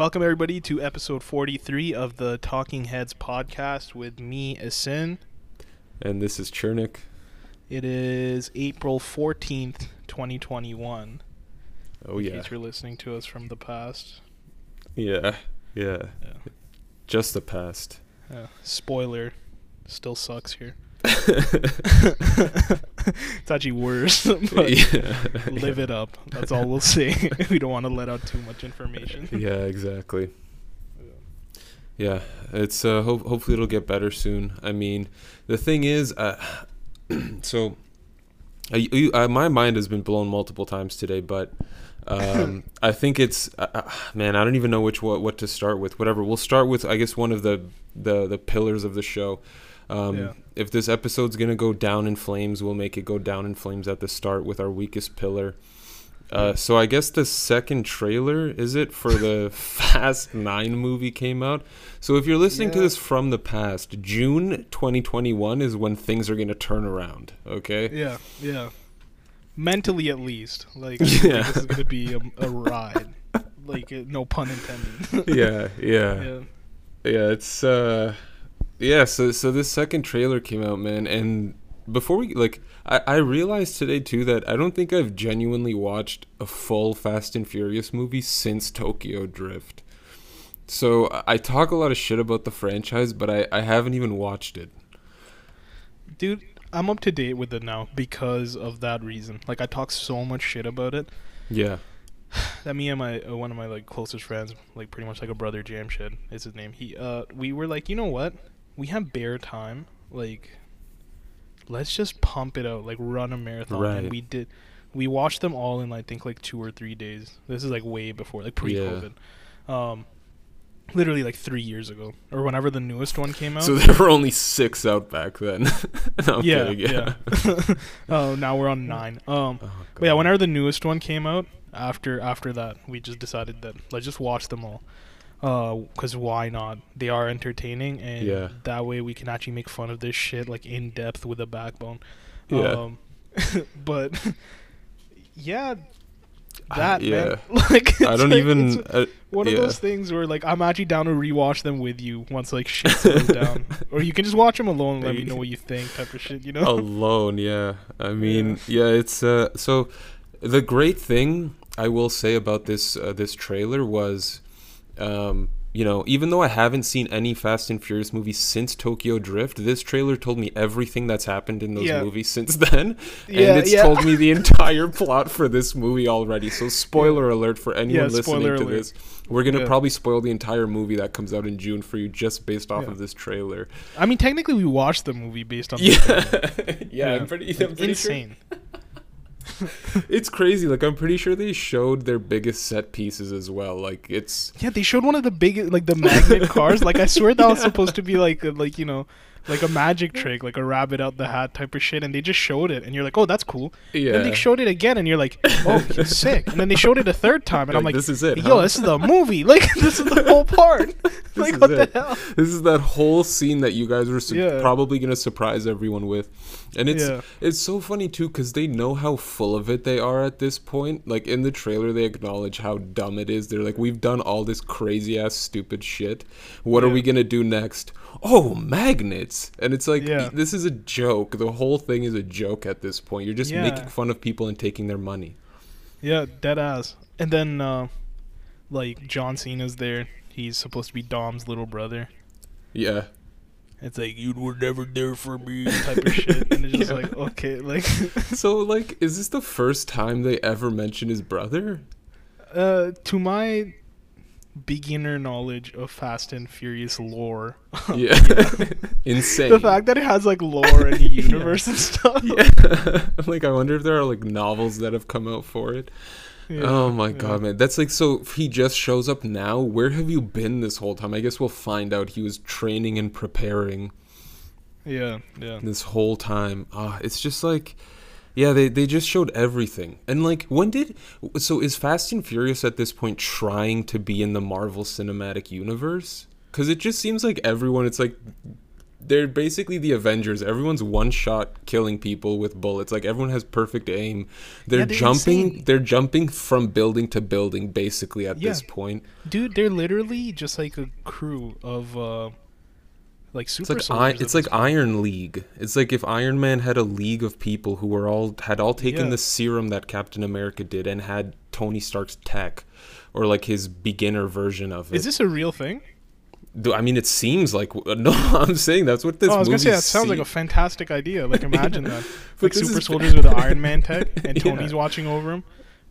Welcome everybody to episode 43 of the Talking Heads podcast with me, Asin. And this is Chernik. It is April 14th, 2021. Oh in yeah. case you're listening to us from the past. Yeah. Yeah. Yeah. Just the past. Uh, spoiler, still sucks here. it's actually worse, but yeah. live it up. That's all we'll say. we don't want to let out too much information. Yeah, exactly. Yeah, it's uh ho- hopefully it'll get better soon. I mean, the thing is uh so I, uh, my mind has been blown multiple times today, but um, I think it's uh, uh, man. I don't even know which what what to start with. Whatever. We'll start with I guess one of the the the pillars of the show. Um, Yeah. If this episode's gonna go down in flames, we'll make it go down in flames at the start with our weakest pillar. Uh, so I guess the second trailer is it for the Fast Nine movie came out. So if you're listening to this from the past, June 2021 is when things are gonna turn around. Okay. Yeah, yeah. Mentally, at least. Like, Yeah. this is gonna be a, a ride. Like, uh, no pun intended. yeah, yeah, yeah. yeah. It's uh, yeah. So so this second trailer came out, man, and before we like, I I realized today too that I don't think I've genuinely watched a full Fast and Furious movie since Tokyo Drift. So I- talk a lot of shit about the franchise, but I I haven't even watched it. Dude, I'm up to date with it now because of that reason. Like, I talk so much shit about it Yeah. that me and my uh, one of my like closest friends, like pretty much like a brother, Jamshed is his name. He uh, we were like, you know what? We have bare time. Like, let's just pump it out. Like, run a marathon. Right. And we did. We watched them all in I think like two or three days. This is like way before, like pre-COVID. Um, literally like three years ago, or whenever the newest one came out. So there were only six out back then. No, yeah, kidding, yeah. oh, now we're on nine. Um, Oh, but yeah, whenever the newest one came out, after after that, we just decided that let's just watch them all. Uh, cause why not? They are entertaining, and Yeah. that way we can actually make fun of this shit like in depth with a backbone. Yeah. Um, but yeah, I- that yeah. man. like I don't like- even. Uh, one of those things where like I'm actually down to rewatch them with you once like shit slows down, or you can just watch them alone and let me know what you think, type of shit. You know? alone yeah i mean yeah, it's uh so the great thing i will say about this uh, this trailer was um you know even though i haven't seen any fast and furious movies since tokyo drift this trailer told me everything that's happened in those Yeah. movies since then Yeah, and it's yeah. told me the entire plot for this movie already so spoiler alert for anyone listening to alert. this we're gonna Yeah. probably spoil the entire movie that comes out in june for you just based off of this trailer I mean, technically, we watched the movie based on. the yeah yeah, i'm pretty, I'm pretty sure insane. it's crazy. Like I'm pretty sure they showed their biggest set pieces as well. Like it's Yeah, they showed one of the big, like the magnet cars. Like I swear that was supposed to be like, like you know, like a magic trick, like a rabbit out the hat type of shit. And they just showed it, and you're like, oh, that's cool. yeah. Then they showed it again, and you're like, oh, he's sick. And then they showed it a third time, and I'm Like, like, this is it, Yo, huh? this is the movie. Like this is the whole part. like what it. the hell? this is that whole scene that you guys were su- Yeah. probably gonna surprise everyone with, and it's Yeah. it's so funny too because they know how full of it they are at this point. Like in the trailer, they acknowledge how dumb it is. They're like, "We've done all this crazy ass stupid shit. What are we gonna do next?" Oh, magnets! And it's like Yeah. this is a joke. The whole thing is a joke at this point. You're just Yeah. making fun of people and taking their money. Yeah, dead ass. And then, uh, like John Cena's there. He's supposed to be Dom's little brother. Yeah. It's like you were never there for me type of shit, and it's just Yeah. like okay, like So, like, is this the first time they ever mention his brother? uh, to my beginner knowledge of Fast and Furious lore, Yeah. Insane. the fact that it has like lore and universe and stuff. yeah. like, I wonder if there are, like, novels that have come out for it. Yeah, oh my yeah. god, man. That's like, so if he just shows up now, where have you been this whole time? I guess we'll find out he was training and preparing Yeah, yeah. this whole time. Ah, it's just like. Yeah, they, they just showed everything. And like when did so is Fast and Furious at this point trying to be in the Marvel Cinematic Universe? Cuz it just seems like everyone it's like they're basically the Avengers. Everyone's one shot killing people with bullets. Like everyone has perfect aim. They're, Yeah, they're jumping. insane. They're jumping from building to building, basically at Yeah. this point. Dude, they're literally just like a crew of uh like super It's like I, it's like. Iron League. It's like if Iron Man had a league of people who were all had all taken Yeah. the serum that Captain America did and had Tony Stark's tech, or like his beginner version of it. Is this a real thing? Do- I mean, it seems like no. I'm saying that's what this. oh, I was gonna say that sounds like a fantastic idea. Like imagine that. Like super is- soldiers with the Iron Man tech and Yeah. Tony's watching over him.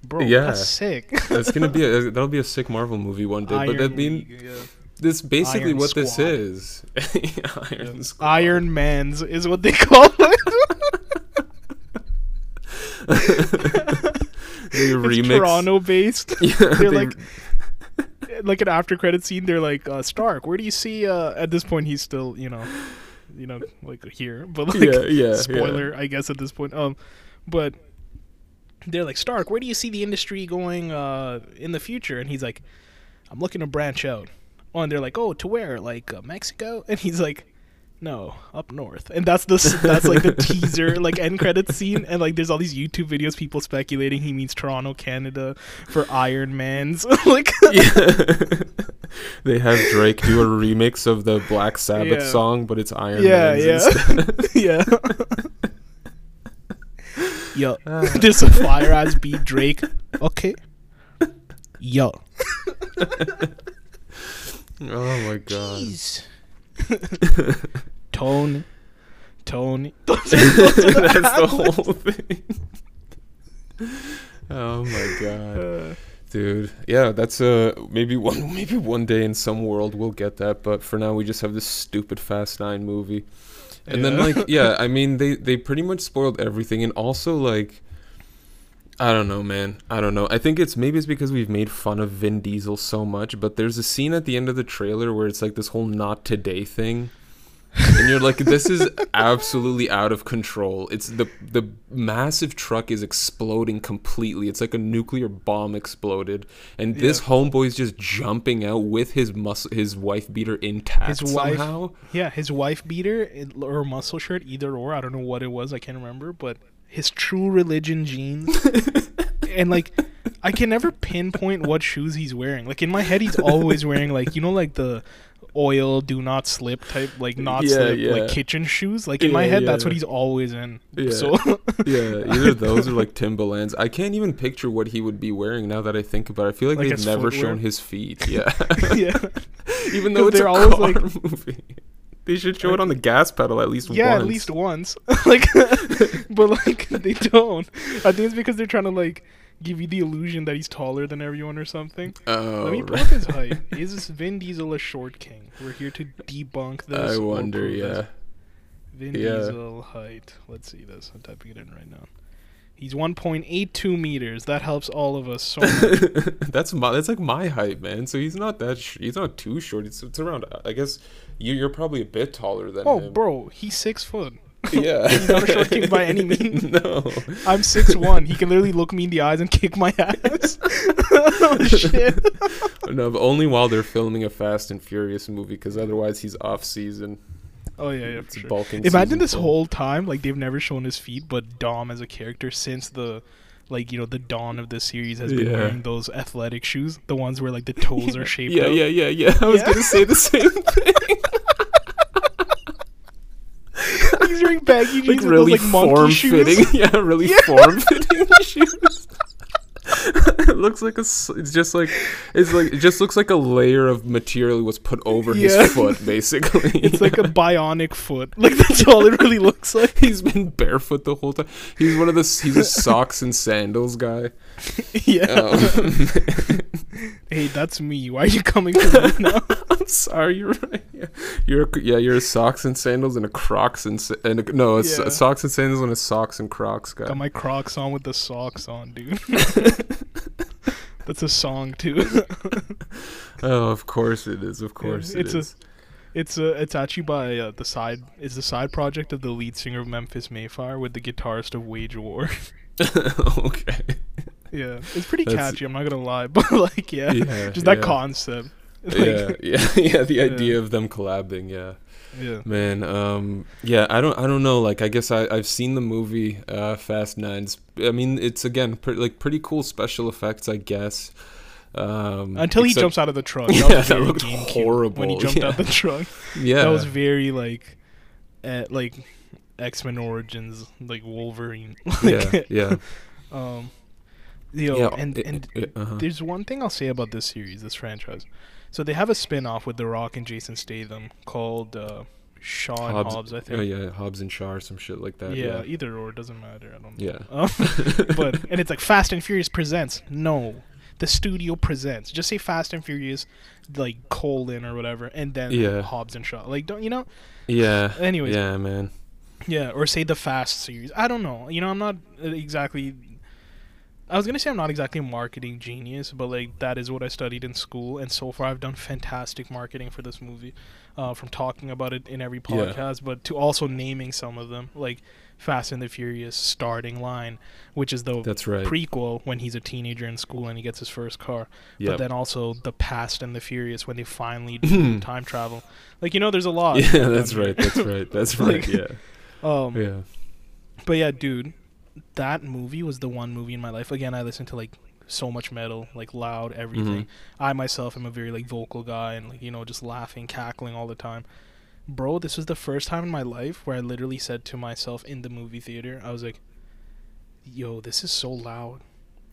Bro, Yeah. that's sick. That's gonna be a, that'll be a sick Marvel movie one day. but I Iron mean, yeah. This basically Iron what this is. Iron Squad. Iron Man's is what they call it. They remix. Toronto based. Yeah, They're they- like like an after credit scene, they're like, uh, Stark, where do you see uh at this point he's still, you know you know, like here. But like yeah, yeah, spoiler, I guess at this point. Um but they're like, Stark, where do you see the industry going uh in the future? And he's like, I'm looking to branch out. Oh, and they're like, oh, to where? Like uh, Mexico? And he's like, no, up north. And that's the that's like the teaser, like end credits scene. And like, there's all these YouTube videos, people speculating he means Toronto, Canada, for Iron Man's. like, they have Drake do a remix of the Black Sabbath Yeah. song, but it's Iron yeah, Man's yeah, yeah. Yo, Ah. there's a fire ass beat, Drake. Okay. Yo. Oh my god. Jeez. Tone. Tone. That's the whole thing. oh my god. Uh, Dude, yeah, that's uh maybe one maybe one day in some world we'll get that, but for now we just have this stupid Fast Nine movie, and then like yeah, I mean they they pretty much spoiled everything, and also like I don't know, man, I don't know. I think it's maybe it's because we've made fun of Vin Diesel so much, but there's a scene at the end of the trailer where it's like this whole not today thing. and you're like this is absolutely out of control it's the the massive truck is exploding completely it's like a nuclear bomb exploded and this Yeah. homeboy's just jumping out with his mus- his wife beater intact His wife- somehow yeah, his wife beater or muscle shirt, either or. I don't know what it was. I can't remember. But his true religion jeans. and like, I can never pinpoint what shoes he's wearing. Like in my head, he's always wearing like you know like the oil do not slip type like not Yeah, slip yeah. like kitchen shoes. Like in my Yeah, head, that's what he's always in. Yeah. So yeah either those or like timberlands i can't even picture what he would be wearing now that i think about it i feel like, Like they've never footwear? shown his feet yeah yeah, even though it's they're a always, car like- movie they should show it on the gas pedal at least once. yeah, once at least once. like, but like they don't. I think it's because they're trying to like give you the illusion that he's taller than everyone or something. oh Let me pull right. his height. Is this Vin Diesel a short king? We're here to debunk this. i wonder yeah this. Vin Yeah. Diesel height. Let's see this. I'm typing it in right now. He's 1.82 meters. That helps all of us so much. that's my that's like my height, man. So he's not that sh- he's not too short. It's it's around. I guess you you're probably a bit taller than him. oh, him. bro, he's six foot. Yeah, He's not a short king by any means. no. I'm six one. He can literally look me in the eyes and kick my ass. oh shit. no, but only while they're filming a Fast and Furious movie, because otherwise he's off season. Oh yeah, yeah, It's for sure. Imagine this film. whole time, like they've never shown his feet, but Dom as a character since the, like you know, the dawn of the series has been Yeah. wearing those athletic shoes, the ones where like the toes are shaped. Yeah, out. yeah, yeah, yeah. I was Yeah. gonna say the same thing. He's wearing baggy jeans like really those like form fitting. Yeah, really Yeah. form fitting shoes. it looks like a. It's just like it's like it just looks like a layer of material was put over Yeah. his foot, basically. It's like a bionic foot. Like that's all it really looks like. He's been barefoot the whole time. He's one of the he's a socks and sandals guy. yeah. Um, Hey, that's me. Why are you coming for me now? I'm sorry, you're right. Yeah. You're a, yeah, you're a socks and sandals and a Crocs and sa- and a, no, it's Yeah. a socks and sandals and a socks and Crocs guy. Got my Crocs on with the socks on, dude. that's a song too. oh, of course it is. Of course it's it a- is. It's uh, it's actually by uh, the side. It's the side project of the lead singer of Memphis May Fire with the guitarist of Wage War. okay. yeah, it's pretty That's- catchy. I'm not gonna lie, but like, yeah, Yeah. just that yeah. concept. Like, yeah, yeah, yeah. The Yeah. idea of them collabing, yeah. Yeah. Man, um, yeah, I don't, I don't know. Like, I guess I, I've seen the movie uh, Fast Nines. I mean, it's again pre- like pretty cool special effects, I guess. Um, Until he except- jumps out of the truck. Yeah, that looked horrible, when he jumped out yeah. the truck. Yeah, That was very like, uh, like X Men Origins, like Wolverine. yeah, yeah, Um, yo, yeah. and it- and it- uh-huh. there's one thing I'll say about this series, this franchise. So they have a spin-off with The Rock and Jason Statham called uh, Shaw and Hobbs- Hobbs, I think. Oh yeah, Hobbs and Shaw or some shit like that. yeah, Yeah, either or doesn't matter. I don't know. yeah. Um, but and it's like Fast and Furious presents. No, the studio presents. Just say Fast and Furious, like colon or whatever, and then Yeah. Hobbs and Shaw. Like don't you know? yeah. Anyways, yeah, man. yeah, or say the Fast series. I don't know. You know, I'm not exactly. I was gonna say I'm not exactly a marketing genius, but like that is what I studied in school, and so far I've done fantastic marketing for this movie, uh, from talking about it in every Yeah. podcast, but to also naming some of them, like Fast and the Furious starting line, which is the That's right. prequel when he's a teenager in school and he gets his first car, yeah. but then also the Past and the Furious when they finally do time travel. Like you know, there's a lot. yeah, that's right. That's right. That's Like- right. Yeah, um, yeah. but yeah, dude, that movie was the one movie in my life. Again, I listened to like so much metal, like loud, everything. Mhm. I myself am a very like vocal guy and like you know just laughing, cackling all the time. Bro, this was the first time in my life where I literally said to myself in the movie theater, I was like, "Yo, this is so loud."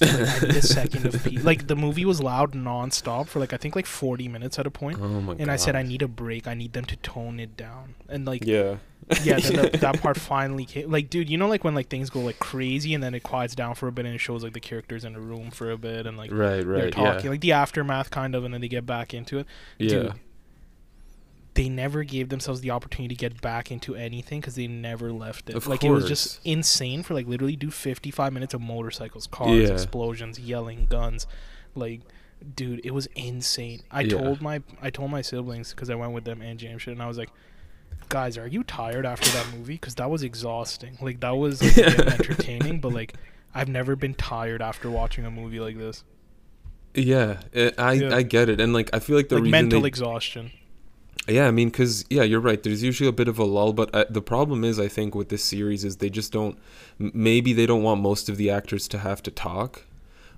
Like, I need a second of peace. Like the movie was loud nonstop for like I think like 40 minutes at a point. Oh my god. And I said I need a break. I need them to tone it down. And like Yeah. yeah, then the, that part finally came. Like, dude, you know, like when like things go like crazy and then it quiets down for a bit and it shows like the characters in a room for a bit and like right. right they're talking, Yeah. like the aftermath kind of, and then they get back into it. Yeah. dude, They never gave themselves the opportunity to get back into anything because they never left it. Of like it was just insane for like literally do fifty five minutes of motorcycles, cars, Yeah. explosions, yelling, guns, like. Dude, it was insane. I Yeah. told my I told my siblings because I went with them and Jamshed, and I was like, guys, are you tired after that movie? Because that was exhausting. Like that was like, entertaining, but like I've never been tired after watching a movie like this. Yeah, it, I Yeah. I get it, and like I feel like the like reason mental they, exhaustion. Yeah, I mean, because yeah, you're right. There's usually a bit of a lull, but uh, the problem is, I think with this series is they just don't. Maybe they don't want most of the actors to have to talk.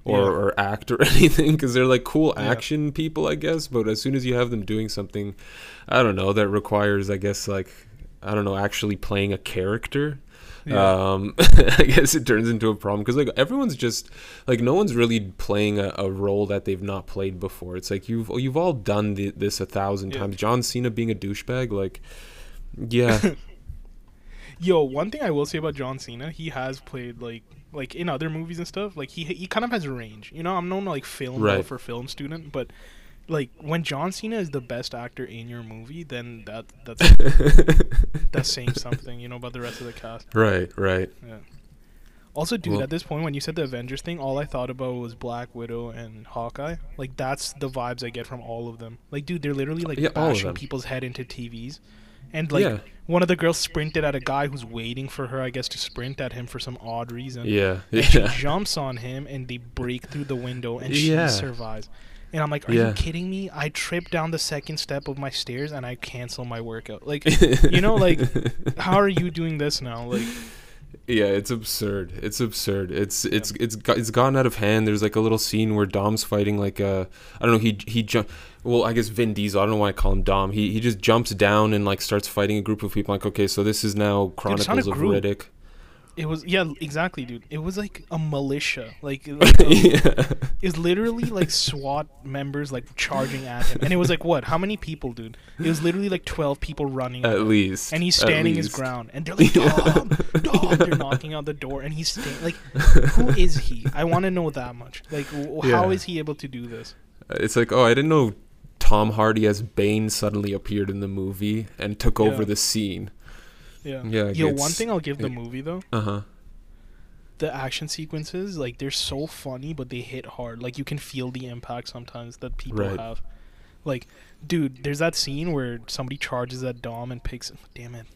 Or, Yeah. or act or anything because they're like cool Yeah. action people i guess but as soon as you have them doing something i don't know that requires i guess like i don't know actually playing a character Yeah. um i guess it turns into a problem because like everyone's just like no one's really playing a, a role that they've not played before it's like you've you've all done the, this a thousand Yeah. times john cena being a douchebag like yeah Yo, one thing I will say about John Cena, he has played like like in other movies and stuff. Like he he kind of has range. You know, I'm no like film Right. for film student, but like when John Cena is the best actor in your movie, then that that's that's saying something. You know about the rest of the cast. right right Yeah. Also, dude, Well- at this point, when you said the Avengers thing, all I thought about was Black Widow and Hawkeye. Like, that's the vibes I get from all of them. Like, dude, they're literally like Yeah, bashing people's head into TVs, and like yeah one of the girls sprinted at a guy who's waiting for her, I guess, to sprint at him for some odd reason. yeah And she jumps on him, and they break through the window, and she Yeah. survives. And I'm like, are Yeah. you kidding me? I trip down the second step of my stairs, and I cancel my workout. Like, you know, like, how are you doing this now? Like, Yeah, it's absurd. It's absurd. It's it's it's got, it's gotten out of hand. There's like a little scene where Dom's fighting like uh I don't know he he jump well I guess Vin Diesel I don't know why I call him Dom. He he just jumps down and like starts fighting a group of people. Like okay, so this is now it's Chronicles of. Riddick. It was yeah, exactly, dude. It was like a militia, like, like a, yeah. It's literally like SWAT members like charging at him, and it was like what? How many people, dude? It was literally like twelve people running, at least. and he's standing his ground, and they're like, "Dom, Dom!" They're knocking on the door, and he's staying. Like, who is he? I want to know that much. Like, w- Yeah. is he able to do this? Uh, it's like oh I didn't know Tom Hardy as Bane suddenly appeared in the movie and took over the scene. Yeah. Yeah, Yo, one thing I'll give the it- movie though, Uh huh. the action sequences, like they're so funny, but they hit hard. Like you can feel the impact sometimes that people Right. have. Like, dude, there's that scene where somebody charges at Dom and picks. Damn it.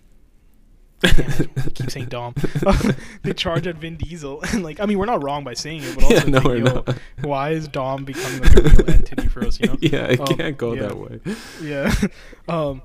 Damn it. I keep saying Dom. they charge at Vin Diesel, and like, I mean, we're not wrong by saying it, but also, Yeah, no, like, yo, not. why is Dom becoming like a real entity for us? You know? Yeah, it Um, can't go yeah. that way. yeah. um,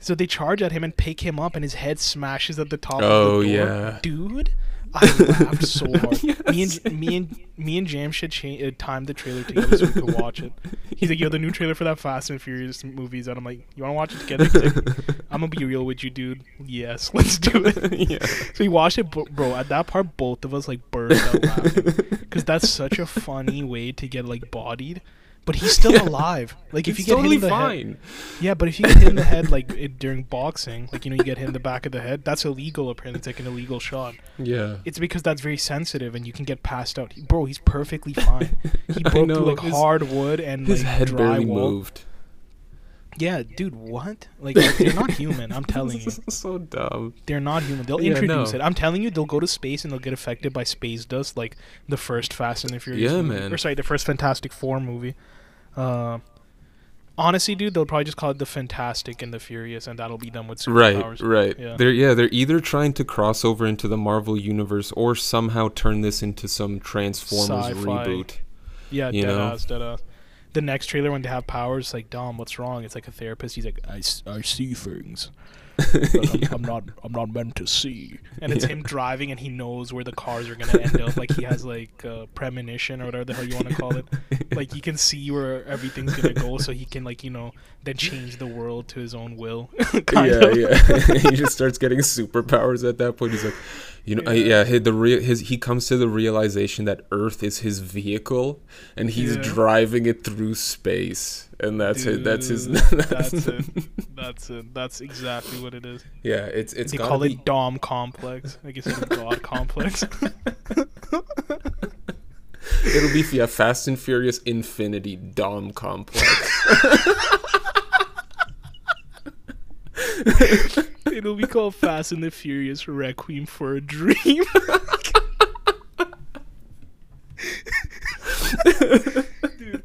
So they charge at him and pick him up, and his head smashes at the top. Oh of the door. yeah. dude. I laughed so hard. Me and me and me and Jamshed cha- uh, time the trailer together so we could watch it. He's like, "Yo, the new trailer for that Fast and Furious movies," and I'm like, "You want to watch it together?" He's like, I'm gonna be real with you, dude. Yes, let's do it. yeah. So we watched it, bro, bro. At that part, both of us like burst out laughing because that's such a funny way to get like bodied. But he's still Yeah. alive. Like if It's you get totally hit in the head, yeah. But if you get hit in the head like it, during boxing, like you know you get hit in the back of the head, that's illegal. Apparently, it's like an illegal shot. Yeah. It's because that's very sensitive and you can get passed out. He, bro, he's perfectly fine. He broke know, through like his- hard wood and His like head barely wall. moved. Yeah, dude, what? Like they're not human. I'm telling you. so dumb. They're not human. They'll Yeah, introduce no. it. I'm telling you, they'll go to space and they'll get affected by space dust, like the first Fast and the Furious. Yeah, movie. man. Or sorry, the first Fantastic Four movie. Uh, honestly, dude, they'll probably just call it the Fantastic and the Furious, and that'll be done with Right, superpowers. right. Yeah. They're yeah, they're either trying to cross over into the Marvel universe or somehow turn this into some Transformers Sci-fi. reboot. Yeah, You dead know? ass, dead ass. The next trailer when they have powers, like Dom, what's wrong? It's like a therapist. He's like, I, I see things. I'm, Yeah. I'm not I'm not meant to see. And it's Yeah. him driving, and he knows where the cars are gonna end up. Like he has like uh, premonition or whatever the hell you want to call it. Like he can see where everything's gonna go, so he can like you know then change the world to his own will. yeah, yeah. he just starts getting superpowers at that point. He's like, you know, Yeah. yeah. the rea- his he comes to the realization that Earth is his vehicle, and he's Yeah. driving it through space, and that's it. That's his. That's, it. That's it. That's exactly what it is. Yeah, it's it's they call be, it Dom complex. I guess it's God complex. It'll be yeah, Fast and Furious Infinity Dom Complex. It'll be called Fast and the Furious Requiem for a Dream. dude,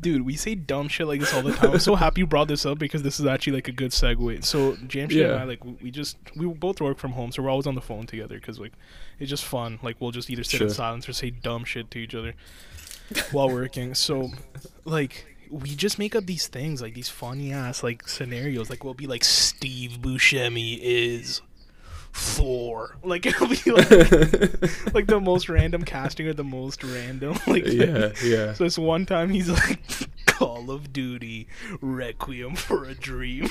dude, we say dumb shit like this all the time. I'm so happy you brought this up because this is actually like a good segue. So Jamshid and I, like, we- we just we both work from home, so we're always on the phone together because like it's just fun. Like we'll just either sit in silence or say dumb shit to each other while working. So, like. We just make up these things, like these funny ass like scenarios. Like we'll be like Steve Buscemi is Thor. Like it'll be like like the most random casting or the most random like yeah, yeah. so this one time he's like call of duty requiem for a dream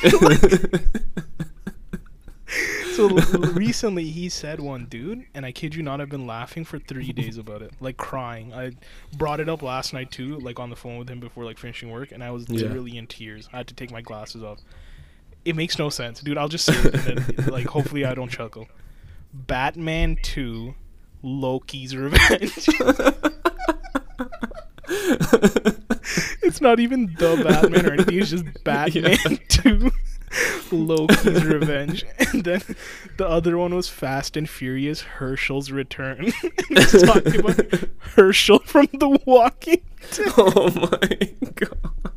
so recently he said one dude and i kid you not i've been laughing for three days about it like crying i brought it up last night too like on the phone with him before like finishing work and i was Yeah. literally in tears i had to take my glasses off it makes no sense dude i'll just say it and then like hopefully i don't chuckle batman 2 loki's revenge it's not even the Batman or anything. It's just Batman Yeah. 2 Loki's Revenge. And then the other one was Fast and Furious Hershel's Return. it's talking about Hershel from The Walking Dead. oh my god.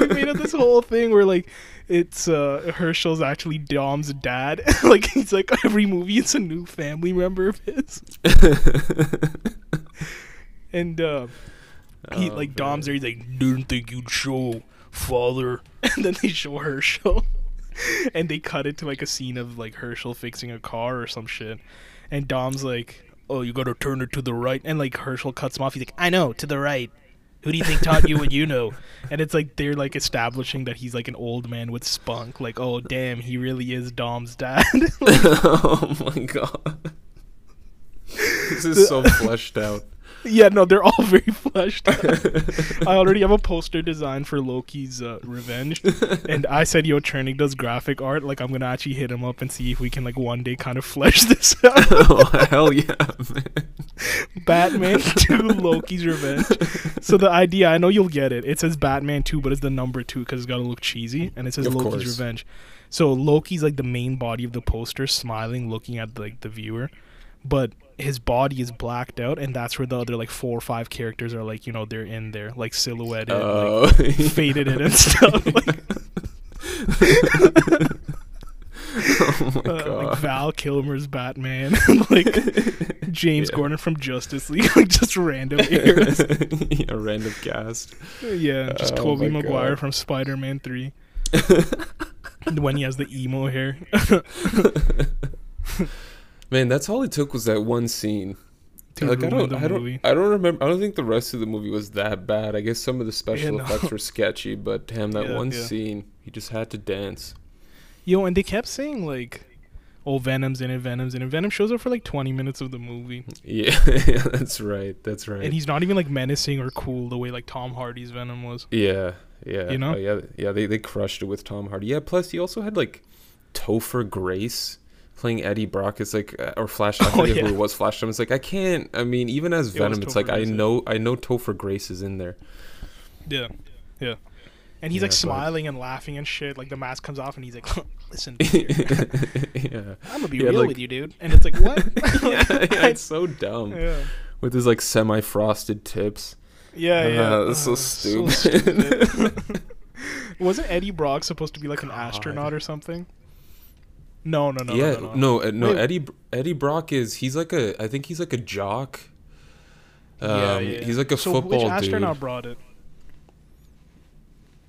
We made up this whole thing where like it's uh Hershel's actually Dom's dad. like he's like every movie it's a new family member of his. And uh he Oh, like man. Dom's there. He's like, didn't think you'd show father, and then they show Hershel, and they cut it to like a scene of like Hershel fixing a car or some shit, and Dom's like, oh, you gotta turn it to the right, and like Hershel cuts him off. He's like, I know, to the right. Who do you think taught you what you know? And it's like they're like establishing that he's like an old man with spunk. Like, oh damn, he really is Dom's dad. oh my god. This is so fleshed out. Yeah, no, they're all very fleshed. I already have a poster design for Loki's uh, Revenge, and I said, "Yo, Chernik does graphic art. Like, I'm gonna actually hit him up and see if we can like one day kind of flesh this out." oh hell yeah, man. Batman 2 Loki's Revenge. So the idea, I know you'll get it. It says Batman 2, but it's the number 2 because it's got to look cheesy, and it says Of Loki's course. Revenge. So Loki's like the main body of the poster, smiling, looking at like the viewer, but his body is blacked out, and that's where the other like four or five characters are like, you know, they're in there, like silhouetted, like Oh. faded in and stuff. Like, oh my uh, god. like Val Kilmer's Batman, like James Yeah. Gordon from Justice League, like just random eras. A random cast. yeah, just Oh Tobey Maguire God. from Spider-Man Three. when he has the emo hair. Man, that's all it took was that one scene. to like I don't, I don't, movie. I don't remember. I don't think the rest of the movie was that bad. I guess some of the special no. effects were sketchy, but damn, that Yeah, one yeah. scene, he just had to dance. Yo, and they kept saying like, "Oh, Venom's in it. Venom's in it." Venom shows up for like 20 minutes of the movie, Yeah, yeah, that's right. That's right. and he's not even like menacing or cool the way like Tom Hardy's Venom was. Yeah, yeah. You know? Oh, yeah, yeah. They they crushed it with Tom Hardy. Yeah. Plus, he also had like Topher Grace playing Eddie Brock. It's like uh, or Flash. I Oh, forget yeah. who it was. Flash. It's like I can't. I mean, even as It Venom, it's Topher like I know I know Topher Grace is in there. Yeah, yeah. And he's Yeah, like but- smiling and laughing and shit. Like the mask comes off, and he's like, "Listen, yeah. I'm gonna be Yeah, real like- with you, dude." And it's like, "What?" yeah, it's so dumb with his like semi-frosted tips. Yeah, Uh, yeah. that's so Uh, stupid. stupid. Wasn't Eddie Brock supposed to be like an God. astronaut or something? No, no, no, yeah, no, no. no, uh, no. Wait. Eddie Eddie Brock is he's like a I think he's like a jock. Um, yeah, yeah. He's like a so football which astronaut dude. brought it?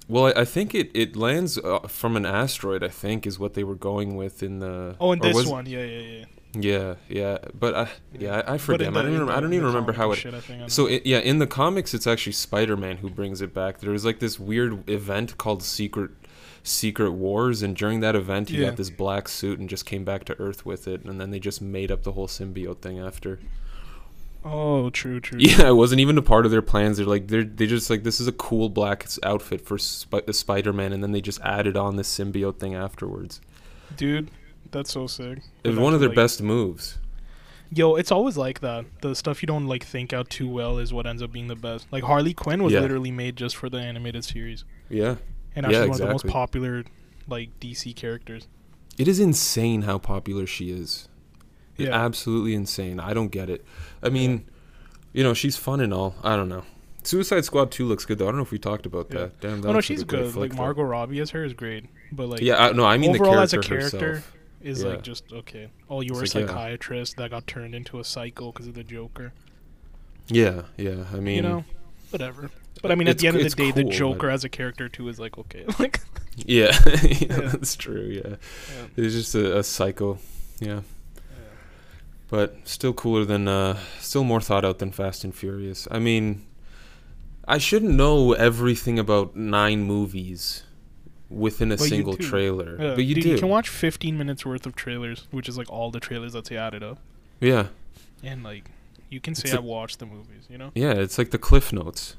Well, I, I think it it lands uh, from an asteroid. I think is what they were going with in the. Oh, in this was- one, yeah, yeah, yeah. Yeah, yeah, but I yeah I, I forget. in I don't even in I don't even remember how it. shit, I think, I So it, yeah, in the comics, it's actually Spider-Man who brings it back. There was like this weird event called Secret Secret Wars, and during that event, he Yeah. got this black suit and just came back to Earth with it, and then they just made up the whole symbiote thing after. oh, true, true. Yeah, it wasn't even a part of their plans. They're like they're they just like this is a cool black outfit for Sp- the Spider-Man, and then they just added on this symbiote thing afterwards. dude, that's so sick. It was one of their like- best moves. Yo, it's always like that. The stuff you don't like think out too well is what ends up being the best. Like Harley Quinn was Yeah. literally made just for the animated series, Yeah, and actually Yeah, she's one of the most popular like DC characters. it is insane how popular she is. Yeah. absolutely insane. I don't get it. I mean, you know, she's fun and all. I don't know. Suicide Squad 2 looks good though. I don't know if we talked about Yeah. that. Damn, that Oh no, she's good. Like. Margot Robbie as her is great, but like Yeah, I, no, I mean overall the as a character, herself. is Yeah. like just okay. Oh, you were It's a like, yeah. psychiatrist that got turned into a psycho because of the Joker. Yeah, yeah. I mean, you know, whatever. But I mean, at It's- the end of the day, the Joker but- as a character too is like okay. Like yeah, yeah, Yeah. that's true. Yeah, yeah. he's just a, a psycho. Yeah, but still cooler than, uh, still more thought out than Fast and Furious. I mean, I shouldn't know everything about nine movies within a But single trailer, Yeah, but you dude, do. You can watch 15 minutes worth of trailers, which is like all the trailers that they added up, yeah, and like you can say I watched the movies. You know. yeah. It's like the Cliff Notes.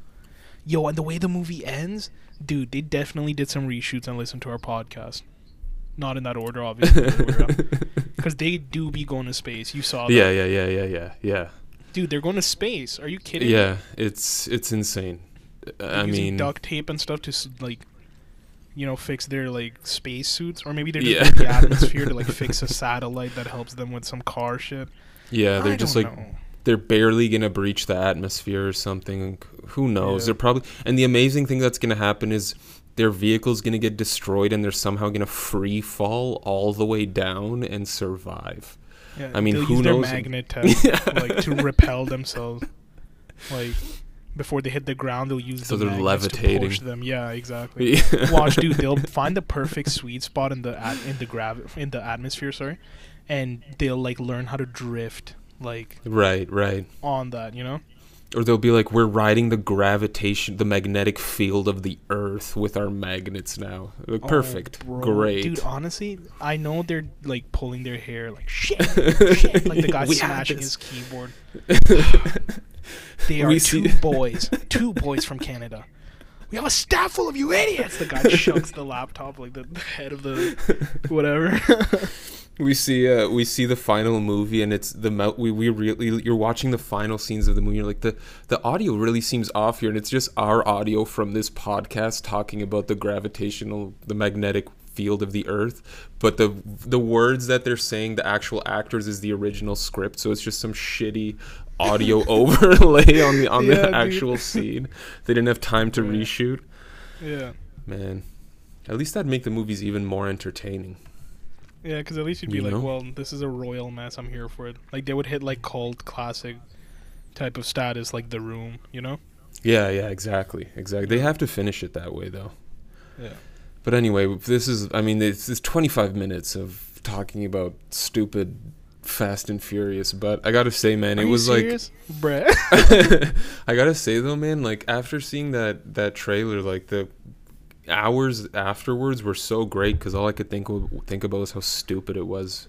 Yo, and the way the movie ends, dude, they definitely did some reshoots and listened to our podcast. Not in that order, obviously, because they do be going to space. You saw that, Yeah, yeah, yeah, yeah, yeah, yeah. dude. They're going to space. Are you kidding? Yeah, it's it's insane. They're I using mean, duct tape and stuff to like, you know, fix their like space suits, or maybe they're just Yeah. in the atmosphere to like fix a satellite that helps them with some car shit. yeah, they're I just like know. They're barely gonna breach the atmosphere or something. Who knows? Yeah. They're probably and the amazing thing that's gonna happen is their vehicle's gonna get destroyed and they're somehow gonna free fall all the way down and survive. Yeah, I mean, they'll who use their knows? magnet test like to repel themselves. Like before they hit the ground, they'll use So the they're magnets to levitating. push them. Yeah, exactly. Watch, dude. They'll find the perfect sweet spot in the at- in the grav in the atmosphere. Sorry, and they'll like learn how to drift like right, right. on that. You know. Or they'll be like, we're riding the gravitation, the magnetic field of the Earth with our magnets now. Like, Oh, Perfect, bro. great. Dude, honestly, I know they're like pulling their hair like shit, shit. Like the guy smashing his keyboard. they are We two see- boys, two boys from Canada. We have a staff full of you idiots. The guy shucks the laptop like the head of the whatever. We see uh we see the final movie and it's the we we really you're watching the final scenes of the movie you're like the the audio really seems off here and it's just our audio from this podcast talking about the gravitational the magnetic field of the earth. But the the words that they're saying the actual actors is the original script. So it's just some shitty audio overlay on the on Yeah, the dude. actual scene. They didn't have time to Yeah. reshoot. Yeah, man at least that'd make the movies even more entertaining yeah. Because at least you'd be You like, know? well, this is a royal mess. I'm here for it. Like they would hit like cult classic type of status, like The Room. You know. Yeah, yeah, exactly, exactly. They have to finish it that way, though. Yeah. But anyway, this is. I mean, it's, it's 25 minutes of talking about stupid Fast and Furious. But I gotta say, man, Are it was serious? Bruh. I gotta say though, man, like after seeing that that trailer, like the hours afterwards were so great because all I could think of, think about was how stupid it was.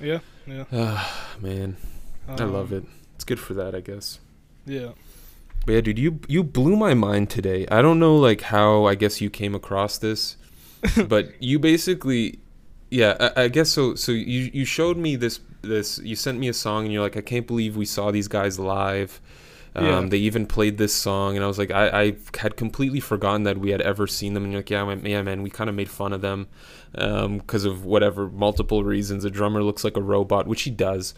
yeah, yeah. Ah, man, I love Um, it. It's good for that, I guess. Yeah. But yeah, dude, you you blew my mind today. I don't know like how I guess you came across this, but you basically, yeah, I, I guess so. So you you showed me this this. You sent me a song, and you're like, I can't believe we saw these guys live. Um, Yeah. They even played this song, and I was like, I, I had completely forgotten that we had ever seen them. And you're like, yeah, man, yeah, man, we kind of made fun of them because of whatever multiple reasons. A drummer looks like a robot, which he does.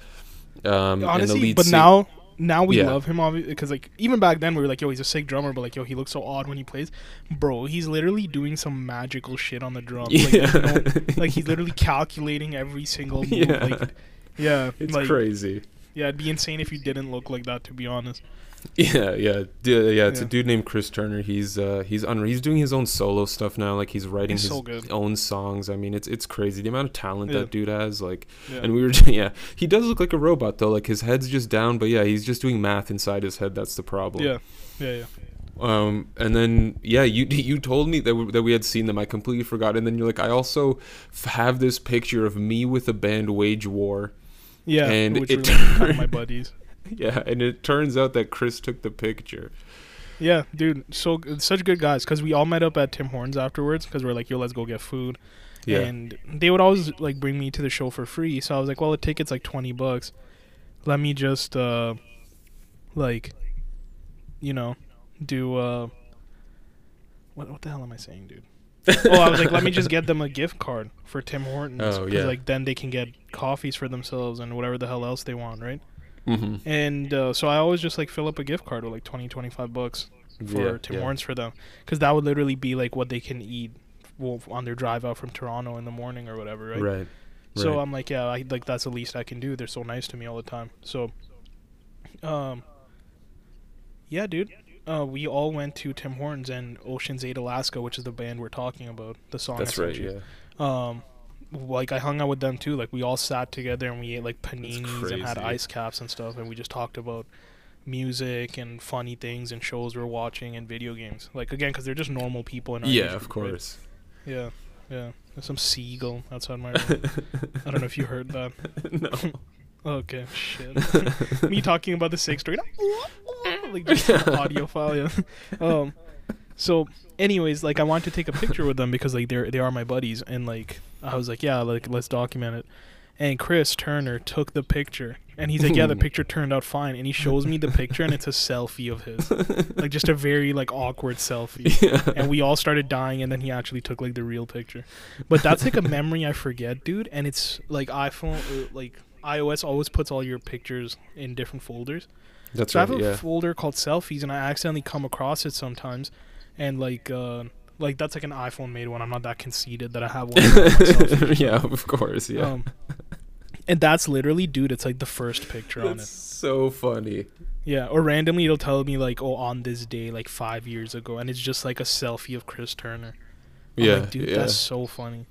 Um, and the Honestly, but sing- now now we Yeah. love him obviously because like even back then we were like, yo, he's a sick drummer, but like, yo, he looks so odd when he plays. Bro, he's literally doing some magical shit on the drums. Like, you know, like he's literally calculating every single move. Yeah. Like, yeah, it's like, crazy. Yeah, it'd be insane if you didn't look like that. To be honest. Yeah, yeah, D- yeah. It's a dude named Chris Turner. He's uh, he's unreal. He's doing his own solo stuff now. Like he's writing He's his so own songs. I mean, it's it's crazy the amount of talent Yeah. that dude has. Like, Yeah. and we were yeah, he does look like a robot though. Like his head's just down, but yeah, he's just doing math inside his head. That's the problem. yeah, yeah, yeah. Um, and then yeah, you you told me that we, that we had seen them. I completely forgot. And then you're like, I also f- have this picture of me with a band Wage War. Yeah, And which it were like my buddies. Yeah, and it turns out that Chris took the picture. Yeah, dude, so such good guys because we all met up at Tim Hortons afterwards because we're like, yo, let's go get food. Yeah. And they would always like bring me to the show for free. So I was like, well, the ticket's like twenty bucks. Let me just uh, like, you know, do uh, what what the hell am I saying, dude? Oh, I was like, let me just get them a gift card for Tim Hortons. Oh, yeah. Like then they can get coffees for themselves and whatever the hell else they want, right? mm-hmm. And uh, so I always just like fill up a gift card with like 20, 25 bucks for Yeah, Tim yeah. Hortons for them, because that would literally be like what they can eat on their drive out from Toronto in the morning or whatever, right? Right. So right. I'm like, yeah, I, like that's the least I can do. They're so nice to me all the time. So, um, yeah, dude. Uh, we all went to Tim Hortons and Oceans Ate Alaska, which is the band we're talking about. The song. That's right. Yeah. Um, like I hung out with them too. Like we all sat together and we ate like paninis and had ice caps and stuff, and we just talked about music and funny things and shows we're watching and video games. Like again, because they're just normal people in our Yeah, of group, right? course. Yeah, yeah. There's some seagull outside my room. I don't know if you heard that. no. Okay, shit. Me talking about the six story, like just audio file. Yeah. Um. So, anyways, like I wanted to take a picture with them because like they're they are my buddies, and like I was like, yeah, like let's document it. And Chris Turner took the picture, and he's like, yeah, the picture turned out fine. And he shows me the picture, and it's a selfie of his, like just a very like awkward selfie. yeah. And we all started dying, and then he actually took like the real picture. But that's like a memory I forget, dude. And it's like iPhone, uh, like iOS always puts all your pictures in different folders. That's So I have a Yeah. folder called selfies, and I accidentally come across it sometimes, and like, uh, like that's like an iPhone made one. I'm not that conceited that I have one. yeah, of course. Yeah. Um, and that's literally, dude. It's like the first picture on That's it. so funny. Yeah, or randomly it'll tell me like, oh, on this day, like five years ago, and it's just like a selfie of Chris Turner. I'm Yeah. like, dude, yeah. that's so funny.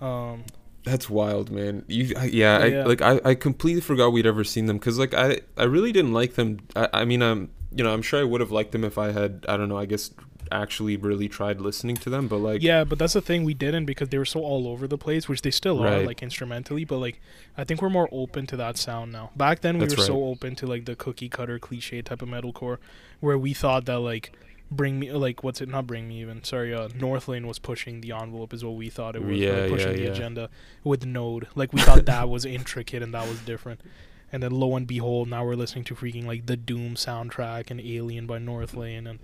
Um, That's wild, man. You, I- yeah, I, Yeah. like I, I completely forgot we'd ever seen them because, like, I, I really didn't like them. I, I mean, um, you know, I'm sure I would have liked them if I had, I don't know, I guess, actually really tried listening to them. But like, yeah, but that's the thing we didn't because they were so all over the place, which they still are, like instrumentally. But like, I think we're more open to that sound now. Back then, we That's were so open to like the cookie cutter cliche type of metalcore, where we thought that like, bring me like what's it? Not bring me even. Sorry, uh, Northlane was pushing the envelope, is what we thought it was. Yeah, like, pushing yeah, the yeah. agenda with Node. Like we thought that was intricate and that was different. And then lo and behold, now we're listening to freaking like the Doom soundtrack and Alien by Northlane and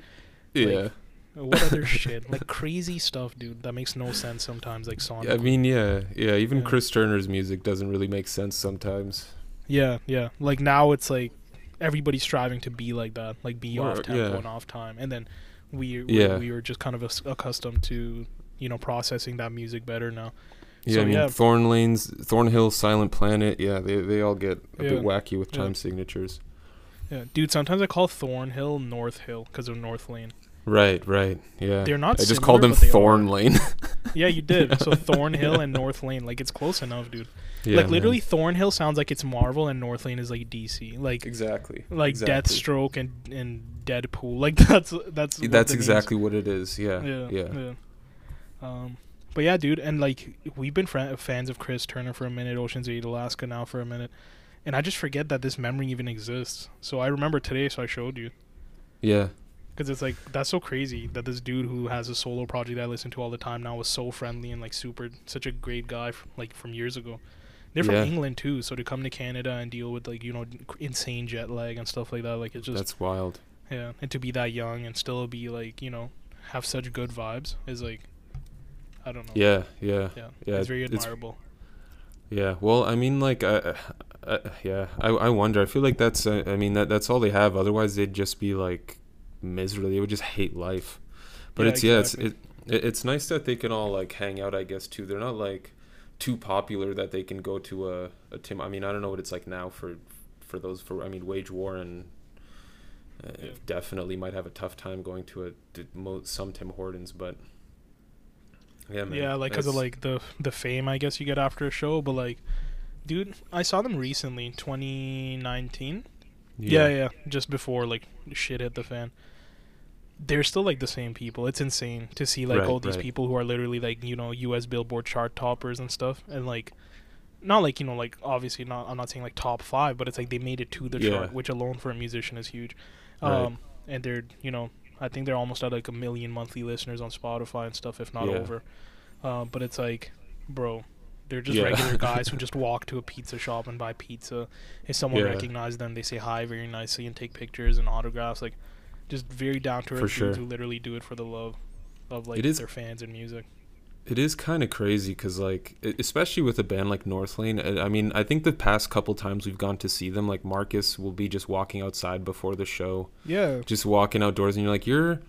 yeah. what other shit? Like crazy stuff, dude. That makes no sense sometimes. Like song. I mean, yeah, yeah. Even. Chris Turner's music doesn't really make sense sometimes. Yeah, yeah. Like now it's like everybody's striving to be like that, like be Or- off tempo yeah. and off time, and then we we, Yeah. we were just kind of ac- accustomed to you know processing that music better now. Yeah, So, I mean, yeah. Thorn Lanes, Thornhill, Silent Planet. Yeah, they they all get a bit wacky with Yeah. time signatures. Yeah, dude. Sometimes I call Thornhill North Hill because of North Lane. Right, right. Yeah. They're not. I just similar, called them Thorn. Lane. Yeah, you did. So Thornhill and Northlane, like it's close enough, dude. Yeah, like man. literally, Thornhill sounds like it's Marvel, and Northlane is like DC. Like Exactly. like exactly. Deathstroke and and Deadpool. Like that's that's what That's exactly what it is. Yeah. yeah Yeah. yeah. Um, but yeah, dude, and like we've been fr- fans of Chris Turner for a minute, Oceans Ate Alaska now for a minute, and I just forget that this memory even exists. So I remember today, so I showed you. Yeah. Because it's like that's so crazy that this dude who has a solo project that I listen to all the time now was so friendly and like super such a great guy f- like from years ago. They're from Yeah. England too, so to come to Canada and deal with like you know insane jet lag and stuff like that, like it's just That's wild. yeah, and to be that young and still be like you know have such good vibes is like I don't know. Yeah. Yeah. yeah, yeah, it's very it's- admirable. Yeah. Well, I mean, like, uh, uh, yeah. I I wonder. I feel like that's. Uh, I mean, that that's all they have. Otherwise, they'd just be like miserable. They would just hate life. But Yeah, it's yeah. It's it, it. It's nice that they can all like hang out. I guess too. They're not like too popular that they can go to a a Tim. I mean, I don't know what it's like now for for those for. I mean, Wage War and. Uh, Yeah. Definitely might have a tough time going to a to mo- some Tim Hortons, but yeah, man. yeah, like because of like the the fame I guess you get after a show, but like, dude, I saw them recently, 2019. Yeah. yeah, just before like shit hit the fan. They're still like the same people. It's insane to see like Right, all these right. people who are literally like you know U.S. Billboard chart toppers and stuff, and like, not like you know like obviously not. I'm not saying like top five, but it's like they made it to the Yeah. chart, which alone for a musician is huge. Right. Um, and they're you know I think they're almost at like a million monthly listeners on Spotify and stuff, if not Yeah. over. Uh, but it's like, bro, they're just Yeah. regular guys who just walk to a pizza shop and buy pizza. If someone recognizes them, they say hi very nicely and take pictures and autographs. Like, just very down to earth dudes sure. who literally do it for the love of like is- their fans and music. It is kind of crazy because, like, especially with a band like Northlane. I mean, I think the past couple times we've gone to see them, like Marcus will be just walking outside before the show, Yeah. just walking outdoors, and you're like, you're,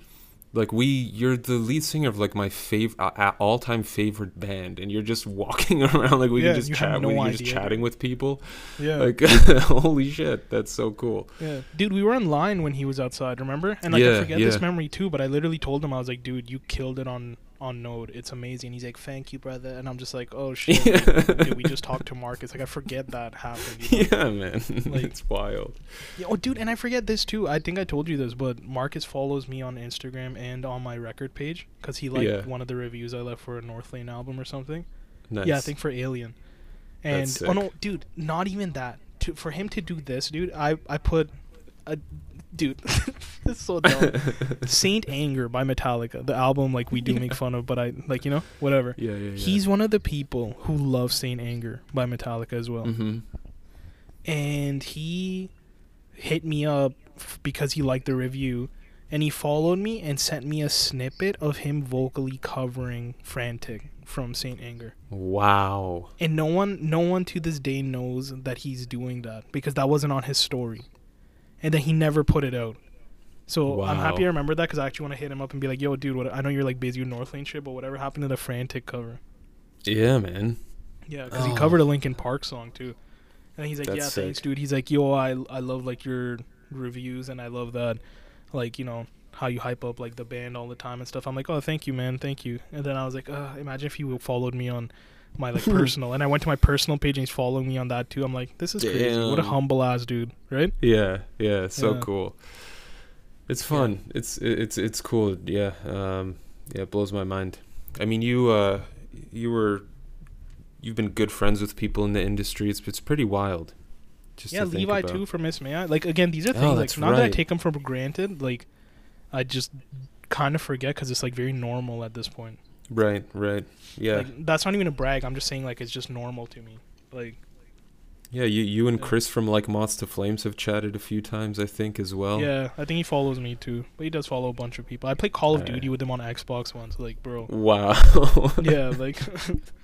like, we, you're the lead singer of like my favorite uh, all time favorite band, and you're just walking around like we Yeah, can just chat, no you're just chatting with people. Yeah. Like, holy shit, that's so cool. Yeah, dude, we were in line when he was outside. Remember? And like I Yeah, forget this memory too, but I literally told him I was like, "Dude, you killed it on on Node. It's amazing." He's like, "Thank you, brother." And I'm just like, "Oh shit, Yeah. dude, we just talked to Marcus. Like I forget that happened." You know? yeah, man, Like- it's wild. Yeah, oh, dude, and I forget this too. I think I told you this, but Marcus follows me on Instagram and on my record page because he liked Yeah. one of the reviews I left for a Northlane album or something. Nice. Yeah, I think for Alien. And oh no, dude, not even that. To, for him to do this, dude, I I put a dude. this is so dumb. Saint Anger by Metallica, the album like we do make fun of, but I like you know whatever. yeah, yeah, yeah. He's one of the people who love Saint Anger by Metallica as well, Mm-hmm. and he hit me up f- because he liked the review, and he followed me and sent me a snippet of him vocally covering "Frantic" from Saint Anger. Wow. and no one no one to this day knows that he's doing that because that wasn't on his story and then he never put it out. So i'm happy i remember that because i actually want to hit him up and be like yo dude what i know you're like busy with northlane shit but whatever happened to the frantic cover? Yeah, man. yeah because he Oh. covered a linkin park song too. And he's like That's yeah thanks dude. He's like yo i i love like your reviews and i love that like you know how you hype up like the band all the time and stuff. I'm like oh thank you man. Thank you. And then i was like uh, imagine if you followed me on my like personal and i went to my personal page and he's following me on that too i'm like this is crazy what a humble ass dude right Yeah, yeah, so Yeah. cool. It's fun. It's it's it's cool. Yeah, um, yeah, it blows my mind. I mean, you uh, you were, you've been good friends with people in the industry. It's it's pretty wild. Just yeah to levi too from miss may I? like again these are Oh, things like that's not that i take them for granted like i just kind of forget because it's like very normal at this point Right, right. Yeah, Like that's not even a brag. I'm just saying like it's just normal to me. Like yeah. You you and Chris from like Moths to Flames have chatted a few times, I think, as well. yeah, I think he follows me too. But he does follow a bunch of people. I play Call of Duty with him on Xbox once. Like, bro. Wow. yeah, like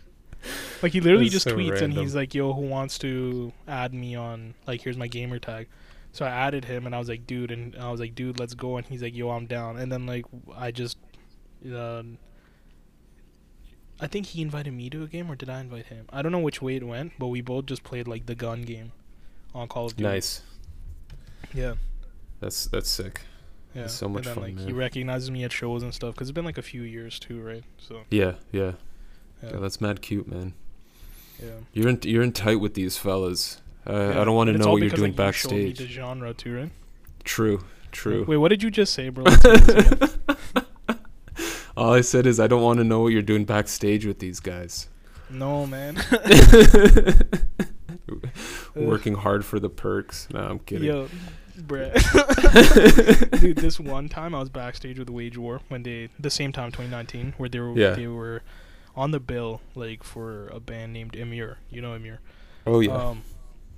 like he literally just so tweets and he's like, "Yo, who wants to add me on like here's my gamer tag." So I added him and I was like, "Dude," and I was like, "Dude, let's go." And he's like, "Yo, I'm down." And then like I just uh, I think he invited me to a game or did I invite him? I don't know which way it went, but we both just played like the gun game on Call of Duty. nice. Yeah. That's that's sick. Yeah. It's so much then, fun, like man. he recognizes me at shows and stuff because it's been like a few years too, right? So Yeah, yeah, yeah, yeah. That's mad cute, man. yeah. You're in you're in tight with these fellas. Uh, Yeah, I don't want to know what you're doing like, you showed me backstage. the genre too, right? True, true. Wait, what did you just say, bro? Let's hear this again. All I said is I don't want to know what you're doing backstage with these guys. no, man. Working hard for the perks. No, I'm kidding. Yo, bruh. Dude, this one time I was backstage with Wage War when they the same time 2019 where they were Yeah. they were on the bill like for a band named Emmure. You know Emmure. Oh yeah. Um,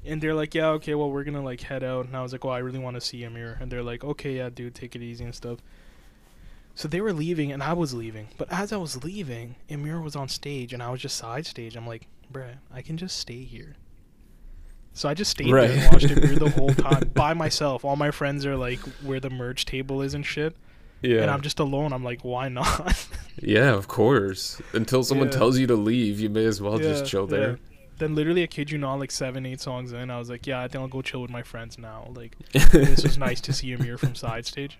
and they're like, yeah, okay, well, we're gonna like head out. And I was like, well, I really want to see Emmure. And they're like, okay, yeah, dude, take it easy and stuff. So they were leaving, and I was leaving. But as I was leaving, Emmure was on stage, and I was just side stage. I'm like, bruh, I can just stay here. So I just stayed Right. there and watched Emmure the whole time by myself. All my friends are like where the merch table is and shit, yeah. and I'm just alone. I'm like, why not? yeah, of course. Until someone Yeah. tells you to leave, you may as well Yeah, just chill yeah. there. Then literally, I kid you not, like seven, eight songs in, I was like, yeah, I think I'll go chill with my friends now. Like, this was nice to see Emmure from side stage.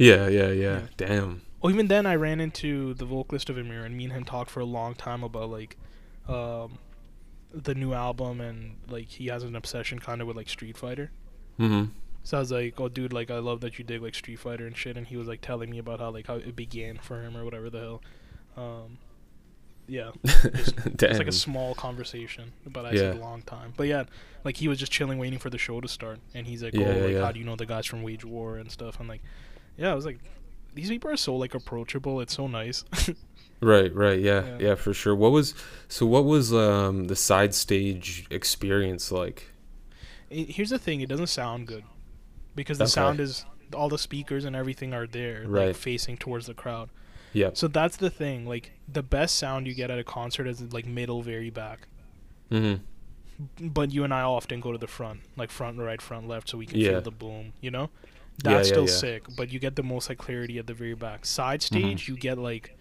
Yeah, yeah, yeah. Yeah. Damn. Well, even then, I ran into the vocalist of Emmure, and me and him talked for a long time about like, um, the new album, and like he has an obsession kind of with like Street Fighter. Mm-hmm. So I was like, "Oh, dude, like I love that you dig like Street Fighter and shit." And he was like telling me about how like how it began for him or whatever the hell. Um, yeah, it's like a small conversation, but I Yeah. said a long time. But yeah, like he was just chilling, waiting for the show to start, and he's like, Yeah, "Oh, yeah, like how do you know the guys from Wage War and stuff?" I'm like, "Yeah." I was like, "These people are so like approachable. It's so nice." Right, right, yeah, Yeah. yeah, for sure. What was so? What was um the side stage experience like? it, here's the thing: it doesn't sound good because the Okay. sound is all the speakers and everything are there, Right. like facing towards the crowd. Yeah. So that's the thing. Like the best sound you get at a concert is like middle, very back. Mm-hmm. But you and I often go to the front, like front, right, front, left, so we can Yeah. feel the boom. You know, that's yeah, still yeah. sick. But you get the most like clarity at the very back. Side Mm-hmm. stage, you get like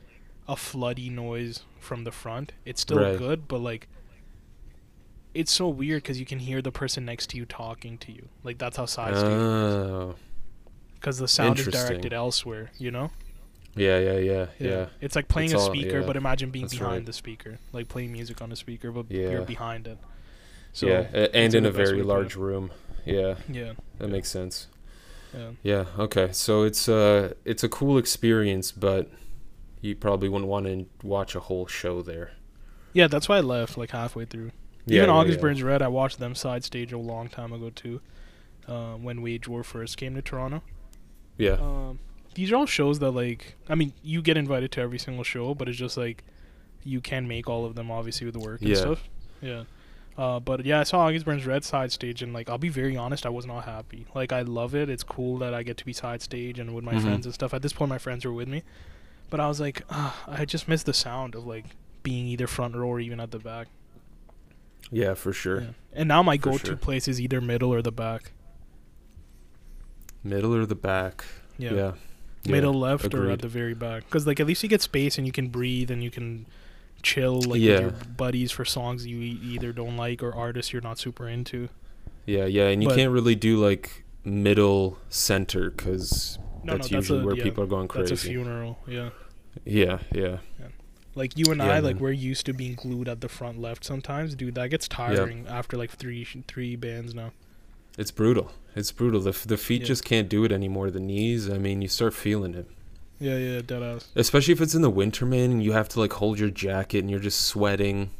a floody noise from the front. It's still Right. good, but like. It's so weird because you can hear the person next to you talking to you. Like that's how side stage Oh, because the sound is directed elsewhere. You know. yeah, yeah, yeah, yeah. It's like playing It's a all- speaker, yeah, but imagine being that's behind right. the speaker, like playing music on a speaker, but Yeah. you're behind it. So yeah, a- and in a very way to large room. Yeah, Yeah, that Yeah. makes sense. yeah. Yeah. Okay. So it's uh it's a cool experience, but you probably wouldn't want to watch a whole show there. Yeah, that's why I left like halfway through. Yeah, Even yeah, August yeah. Burns Red, I watched them side stage a long time ago too, uh, when Wage War first came to Toronto. Yeah. Um, these are all shows that like, I mean, you get invited to every single show, but it's just like, you can make all of them obviously with the work and Yeah. stuff. Yeah. Uh, but yeah, I saw August Burns Red side stage, and like, I'll be very honest, I was not happy. Like, I love it. It's cool that I get to be side stage and with my Mhm. friends and stuff. At this point, my friends were with me, but I was like, ah, I just miss the sound of like being either front row or even at the back. Yeah, for sure. Yeah. And now my For go-to sure. place is either middle or the back. Middle or the back? Yeah. Yeah. Yeah, Middle left or at the very back. Because like at least you get space and you can breathe and you can chill like Yeah. with your buddies for songs you either don't like or artists you're not super into. Yeah, yeah, and you But- can't really do like middle center because No, that's no, that's usually a where yeah, people are going crazy. that's a funeral. Yeah. yeah, yeah, Like you and I, like man. we're used to being glued at the front left sometimes, dude. That gets tiring after like three three bands now. it's brutal. It's brutal. The the feet just can't do it anymore. The knees. I mean, you start feeling it. Yeah, yeah, dead ass. Especially if it's in the winter, man, and you have to like hold your jacket and you're just sweating.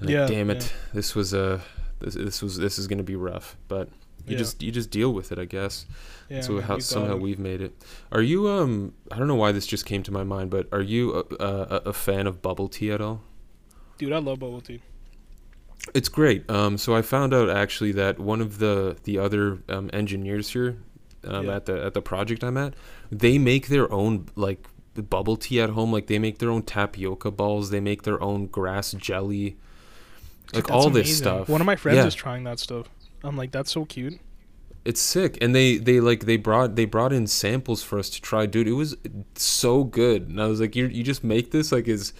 Like, Yeah, damn it, yeah. this was a this, this was this is gonna be rough, but you Yeah. just you just deal with it, I guess. Yeah, so how somehow we've made it. Are you um? I don't know why this just came to my mind, but are you a, a, a fan of bubble tea at all? Dude, I love bubble tea. It's great. Um, so I found out actually that one of the the other um, engineers here um, Yeah. at the at the project I'm at, they make their own like bubble tea at home. Like they make their own tapioca balls. They make their own grass jelly. Like that's all this amazing. stuff. One of my friends Yeah. is trying that stuff. I'm like, that's so cute. It's sick, and they they like they brought they brought in samples for us to try, dude. It was so good, and I was like, you you just make this like is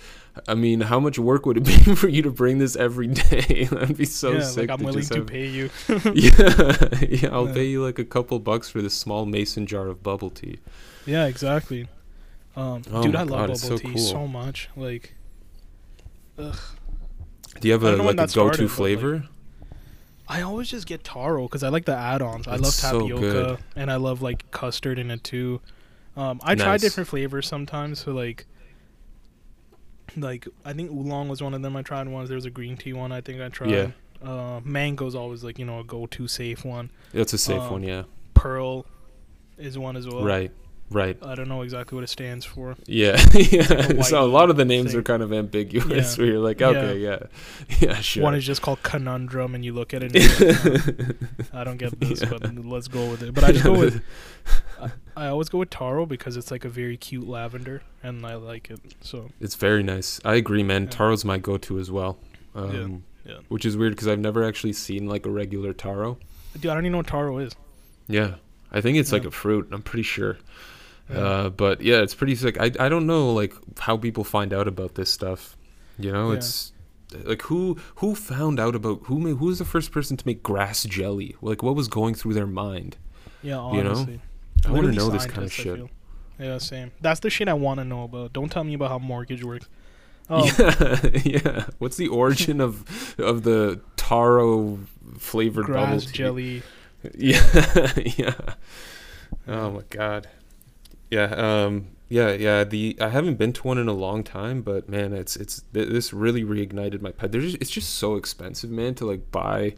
I mean, how much work would it be for you to bring this every day? That'd be so yeah, sick. like I'm to willing to have- pay you. yeah, yeah. I'll Yeah. pay you like a couple bucks for this small mason jar of bubble tea. yeah, exactly. Um, Oh dude, I love bubble so tea cool. so much. Like, ugh. Do you have a don't know when like a go-to but, like, flavor? I always just get taro because I like the add-ons. I love It's so tapioca good. and I love like custard in it too. Um, I try different flavors sometimes. So like, like I think oolong was one of them. I tried once. There was a green tea one. I think I tried. Yeah. Uh, mango's always like you know a go-to safe one. That's a safe um, one, yeah. Pearl is one as well. right, right. I don't know exactly what it stands for. Yeah, yeah. So a lot of the names thing. are kind of ambiguous. Yeah. Where you're like, okay, yeah, yeah, sure. One is just called conundrum, and you look at it. And you're like, "Oh, I don't get this, Yeah. but let's go with it. But I just go with. I, I always go with taro because it's like a very cute lavender, and I like it. So It's very nice. I agree, man. Yeah. Taro's my go-to as well. Um, yeah. Which is weird because I've never actually seen like a regular taro. dude, I don't even know what taro is. Yeah, I think it's like a fruit. I'm pretty sure. Yeah. Uh, but yeah, it's pretty sick. I I don't know like how people find out about this stuff. You know, Yeah. it's like who who found out about who made who was the first person to make grass jelly? Like what was going through their mind? Yeah, You know? honestly. I want to know this kind of shit. Yeah, same. That's the shit I want to know about. Don't tell me about how mortgage works. Um, yeah, yeah. What's the origin of of the taro flavored bubble grass tea? jelly. Yeah, yeah. Oh my god. Yeah, um yeah, yeah, the I haven't been to one in a long time, but man, it's it's th- this really reignited my pet. There's it's just so expensive, man, to like buy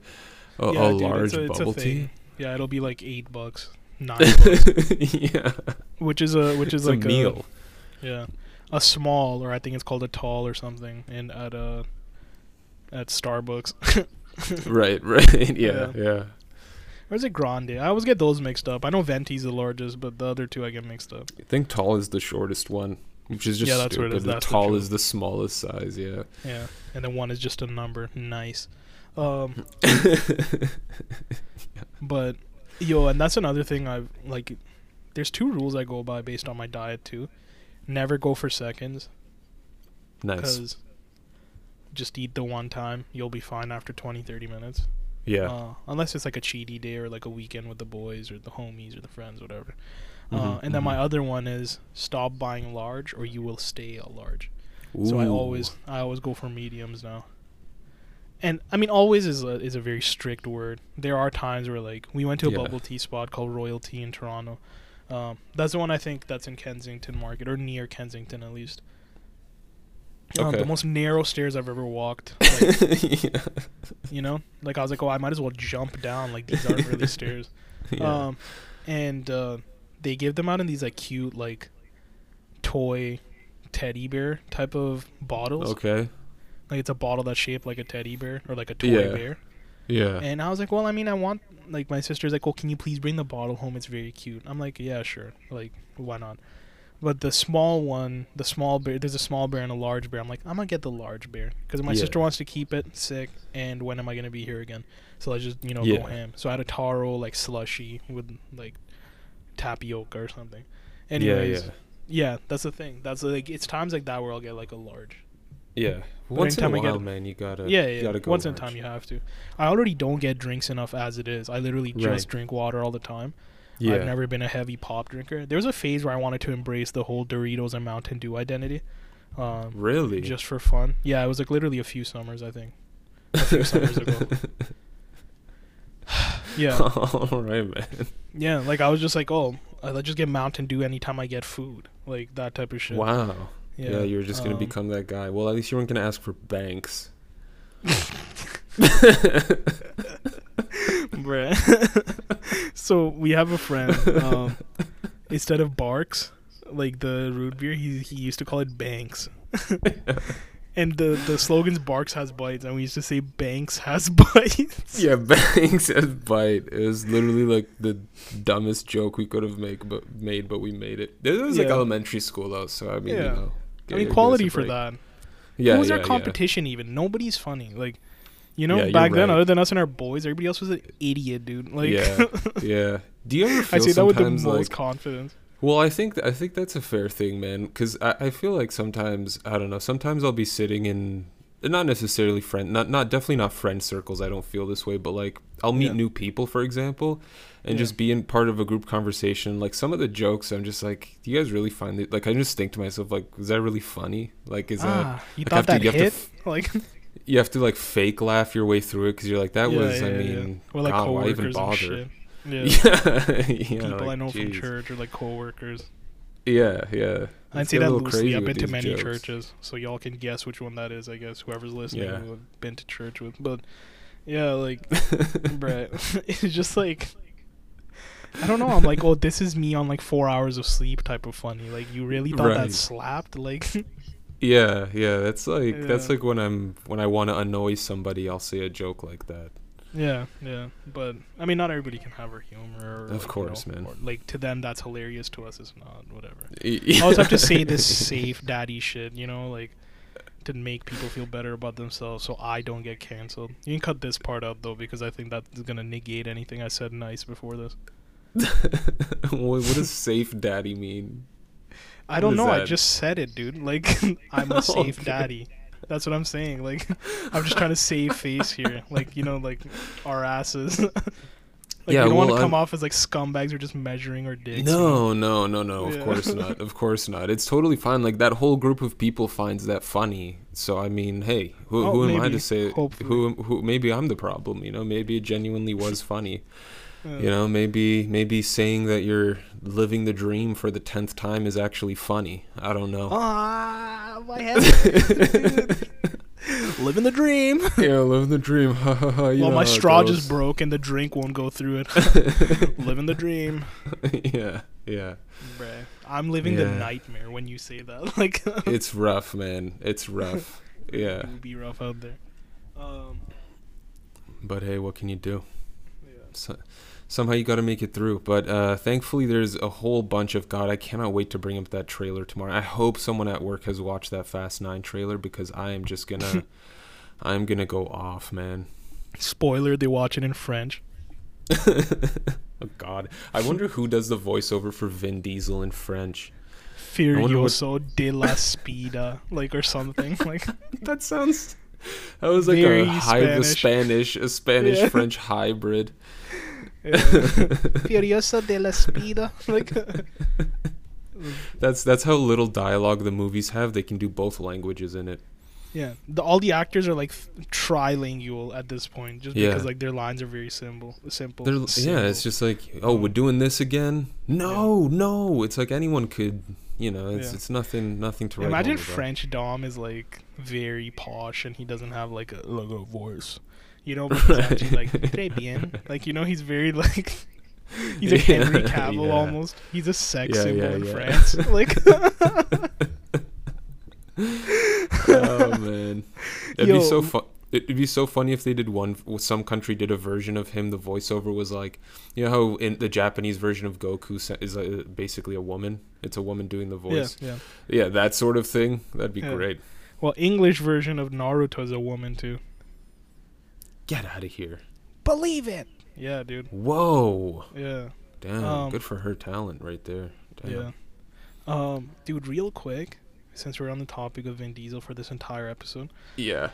a, Yeah, a dude, large it's a, it's bubble tea. Yeah, it'll be like eight bucks, nine bucks, yeah. which is a which is It's like a meal. yeah, a small or I think it's called a tall or something, and at uh at Starbucks. right, right. Yeah, Yeah. yeah. Or is it grande? I always get those mixed up. I know venti's the largest, but the other two I get mixed up. I think tall is the shortest one, which is just Yeah, that's what stupid. it is. That's tall truth. is the smallest size, yeah. Yeah, and then one is just a number. Nice. Um, but yo, and that's another thing I've like. There's two rules I go by based on my diet too. Never go for seconds nice. because just eat the one time. You'll be fine after 20, 30 minutes. Yeah. Uh, unless it's like a cheaty day or like a weekend with the boys or the homies or the friends, whatever. Uh, Mhm, and then my mhm. other one is stop buying large or you will stay a large. So I always I always go for mediums now. And I mean always is a is a very strict word. There are times where like we went to a Yeah. bubble tea spot called Royalty in Toronto. Um, that's the one I think that's in Kensington Market or near Kensington at least. Um, Okay. the most narrow stairs I've ever walked. Like, yeah. you know, like I was like, oh, I might as well jump down. Like these aren't really stairs. yeah. Um, and uh, they give them out in these like cute like toy teddy bear type of bottles. okay. Like it's a bottle that's shaped like a teddy bear or like a toy Yeah. bear. Yeah. And I was like, well, I mean, I want like my sister's like, well, can you please bring the bottle home? It's very cute. I'm like, yeah, sure. Like, why not? But the small one, the small bear, there's a small bear and a large bear. I'm like, I'm gonna get the large bear because my Yeah. sister wants to keep it sick. And when am I gonna be here again? So let's just you know Yeah. go ham. So I had a taro like slushy with like tapioca or something. Anyways, yeah, yeah, that's the thing. That's like it's times like that where I'll get like a large. yeah. Yeah. Once in a I while, get- man, you gotta. yeah, you yeah. gotta go Once in a time you have to. I already don't get drinks enough as it is. I literally just Right. drink water all the time. Yeah. I've never been a heavy pop drinker. There was a phase where I wanted to embrace the whole Doritos and Mountain Dew identity, um, really. just for fun. Yeah, it was like literally a few summers, I think. A few summers ago. Yeah, All right, man. yeah. Like I was just like, oh, let's just get Mountain Dew anytime I get food, like that type of shit. Wow. Yeah, Yeah, you're just gonna um, become that guy. Well, at least you weren't gonna ask for banks. Bruh. so we have a friend. Um, instead of Barq's, like the root beer, he he used to call it Banks. and the the slogan's Barq's has bites, and we used to say Banks has bites. yeah, banks has bite. It was literally like the dumbest joke we could have make, but made, but we made it. It was like elementary school though, so I mean, you know. I mean, quality for that. Yeah, Who was yeah, our yeah. competition even? Nobody's funny. Like, you know, Yeah, back then, right. other than us and our boys, everybody else was an idiot, dude. Like, Yeah, yeah. Do you ever feel I say that with the most like confidence. Well, I think I think that's a fair thing, man. Because I, I feel like sometimes I don't know. Sometimes I'll be sitting in not necessarily friend, not not definitely not friend circles. I don't feel this way, but like I'll meet Yeah. new people, for example, and Yeah. just be in part of a group conversation. Like some of the jokes, I'm just like, do you guys really find it? Like I just think to myself, like, is that really funny? Like, is that ah, you like, thought have to- that you hit? f- like you have to like fake laugh your way through it because you're like, that Yeah, was, I yeah, yeah. mean, or like God, why coworkers even and bother? shit. Yeah. Yeah, yeah, People like, I know from church or like coworkers. Yeah, yeah. I'd say get a that loosely. I've been to many jokes. churches, so y'all can guess which one that is. I guess whoever's listening Yeah. who have been to church with. But yeah, like, bruh, it's just like I don't know. I'm like, oh, this is me on like four hours of sleep type of funny. Like, you really thought Right. that slapped? Like, Yeah, yeah, that's like that's like when I'm when I want to annoy somebody, I'll say a joke like that. yeah, yeah. But I mean, not everybody can have her humor. Or, Of like, you course, know, man. or, like to them, that's hilarious. To us, it's not. Whatever. I always have to say this safe daddy shit, you know, like to make people feel better about themselves so I don't get canceled. You can cut this part out though because I think that's gonna negate anything I said nice before this. what, what does safe daddy mean? I don't know, I just said it, dude. Like I'm a oh, safe Okay. daddy. That's what I'm saying. Like I'm just trying to save face here. Like, you know, like our asses. like Yeah, we don't want to come I'm- off as like scumbags or just measuring our dicks. No, know? no, no, no. Of Yeah. course not. Of course not. It's totally fine. Like that whole group of people finds that funny. So I mean, hey, who, Oh, who am I to say? Hopefully. Who, who? Maybe I'm the problem. You know, maybe it genuinely was funny. Yeah. You know, maybe maybe saying that you're living the dream for the tenth time is actually funny. I don't know. Ah, my head. Living the dream. yeah, living the dream. Well, my straw just broke and the drink won't go through it. living the dream. yeah, yeah. Bruh. I'm living the nightmare when you say that. Like, It's rough, man. It's rough. Yeah. it be rough out there. Um, But hey, what can you do? yeah. So, somehow you got to make it through. But uh, thankfully, there's a whole bunch of God. I cannot wait to bring up that trailer tomorrow. I hope someone at work has watched that Fast Nine trailer because I am just gonna, I'm gonna go off, man. Spoiler, they watch it in French. oh God, I wonder who does the voiceover for Vin Diesel in French. wonder what- Furioso de la Spida. Like, or something. Like, That sounds. That was like Very a hybrid Spanish. Spanish, a Spanish Yeah. French hybrid. Yeah. Furioso de la Spida. Like, That's that's how little dialogue the movies have. They can do both languages in it. yeah. The, all the actors are like trilingual at this point, just Yeah. because like their lines are very simple. Simple. They're, yeah, it's just like, oh, we're doing this again. No, no, it's like anyone could, you know, it's Yeah. it's nothing, nothing to write. Imagine. French Dom is like very posh and he doesn't have like a like a voice. You know, but he's like très bien. Like you know, he's very like he's like Henry Yeah, Cavill yeah. almost. He's a sex Yeah, symbol yeah, in yeah. France. Like oh man, it'd be so fun. It'd be so funny if they did one. Some country did a version of him. The voiceover was like, you know how in the Japanese version of Goku is uh basically a woman. It's a woman doing the yeah, voice. yeah. Yeah, that sort of thing. That'd be Yeah. great. Well, English version of Naruto is a woman too. Get out of here. Believe it. Yeah, dude. Whoa. Yeah. Damn. Um, good for her talent right there. Damn. Yeah. Um, dude, real quick, since we're on the topic of Vin Diesel for this entire episode, Yeah.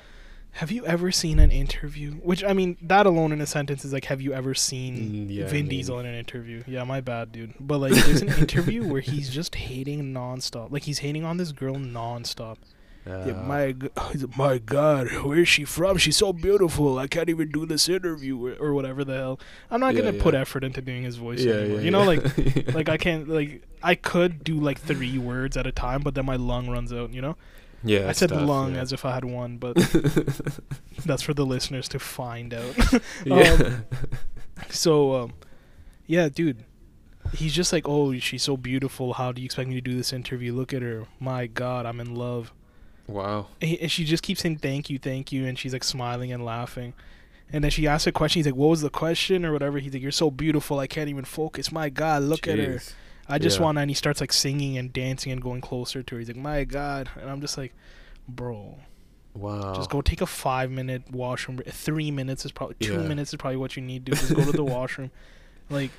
have you ever seen an interview? Which I mean, that alone in a sentence is like, have you ever seen Mm, yeah, I Vin mean- Diesel in an interview? Yeah, my bad, dude. But like, there's an interview where he's just hating nonstop. Like he's hating on this girl nonstop. Yeah, Uh, my he's like, my God, where is she from? She's so beautiful. I can't even do this interview or, or whatever the hell. I'm not Yeah, gonna put effort into doing his voice yeah, anymore. yeah, you know, yeah. like like I can't like I could do like three words at a time, but then my lung runs out. You know, yeah. I said tough, lung yeah. as if I had one, but that's for the listeners to find out. yeah. um, so, um, yeah, dude, he's just like, oh, she's so beautiful. How do you expect me to do this interview? Look at her. My God, I'm in love. Wow. And, she just keeps saying thank you, thank you, and she's like smiling and laughing. And then she asks a question. He's like, "What was the question?" or whatever. He's like, "You're so beautiful, I can't even focus. My God, look at her. I just Yeah. want." And he starts like singing and dancing and going closer to her. He's like, "My God," and I'm just like, "Bro, Wow. just go take a five minute washroom. Three minutes is probably two Yeah. minutes is probably what you need. to do. Just go to the washroom. Like,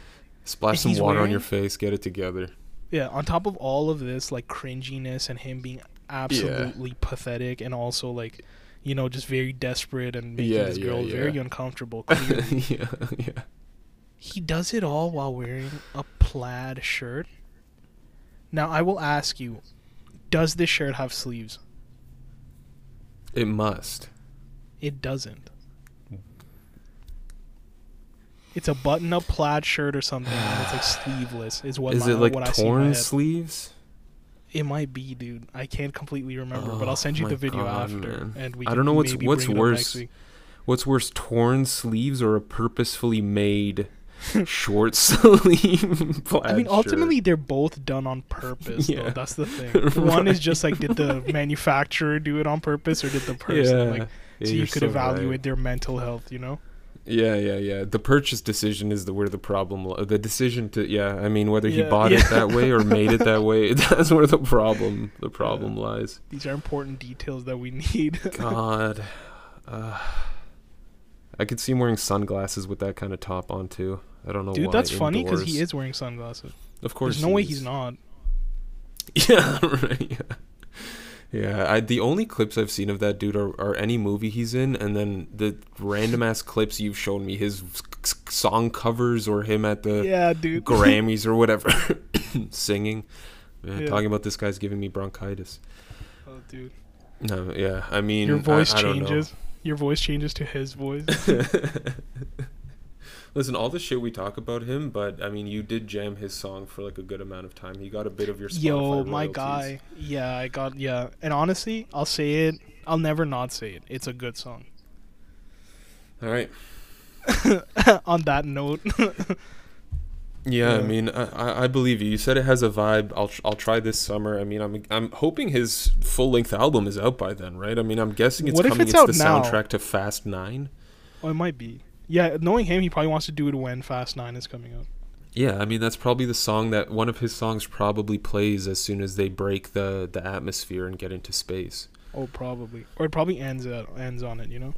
Splash some water on your face. Get it together. Yeah, on top of all of this, like cringiness and him being absolutely pathetic, and also like, you know, just very desperate and making Yeah, this girl yeah. very uncomfortable. Yeah, yeah. he does it all while wearing a plaid shirt. Now I will ask you, does this shirt have sleeves? It must. It doesn't. It's a button-up plaid shirt or something, and it's like sleeveless. Is what Is my, it like what I see in my torn sleeves? It might be, dude. I can't completely remember, but Oh I'll send you oh the video God, after, man. and we. I don't know what's- what's bring up next worse. week. What's worse, torn sleeves or a purposefully made short sleeve I mean, shirt? ultimately, they're both done on purpose. Yeah. Though. That's the thing. One is just like, did the manufacturer do it on purpose, or did the person? yeah. Like, Yeah, so you could so evaluate right. their mental health. You know. Yeah, yeah, yeah. The purchase decision is the where the problem. The decision to yeah. I mean, whether he Yeah, bought yeah. it that way or made it that way, that's where the problem. The problem lies. These are important details that we need. God, uh, I could see him wearing sunglasses with that kind of top on too. I don't know. Dude, that's funny because he is wearing sunglasses. Of course, There's no way is. he's not. Yeah, right. Yeah, yeah. I the only clips I've seen of that dude are, are any movie he's in, and then the random ass clips you've shown me, his song covers or him at the Yeah, dude. Grammys or whatever, singing. Yeah, Yeah. Talking about this guy's giving me bronchitis. Oh, dude. No, yeah. I mean, Your voice I, I changes. Your voice changes to his voice. Listen, all the shit we talk about him, but I mean, you did jam his song for like a good amount of time. He got a bit of your Spotify Yo, my royalties. guy. Yeah, I got yeah. And honestly, I'll say it. I'll never not say it. It's a good song. All right. On that note, Yeah, I mean, I, I- believe you. You said it has a vibe. I'll tr- I'll try this summer. I mean, I'm I'm hoping his full length album is out by then, right? I mean, I'm guessing it's What if coming. it's It's, out the now? soundtrack to Fast Nine. oh, it might be. Yeah, knowing him, he probably wants to do it when Fast Nine is coming out. Yeah, I mean, that's probably the song that one of his songs probably plays as soon as they break the the atmosphere and get into space. Oh, probably. Or it probably ends at, ends on it. You know.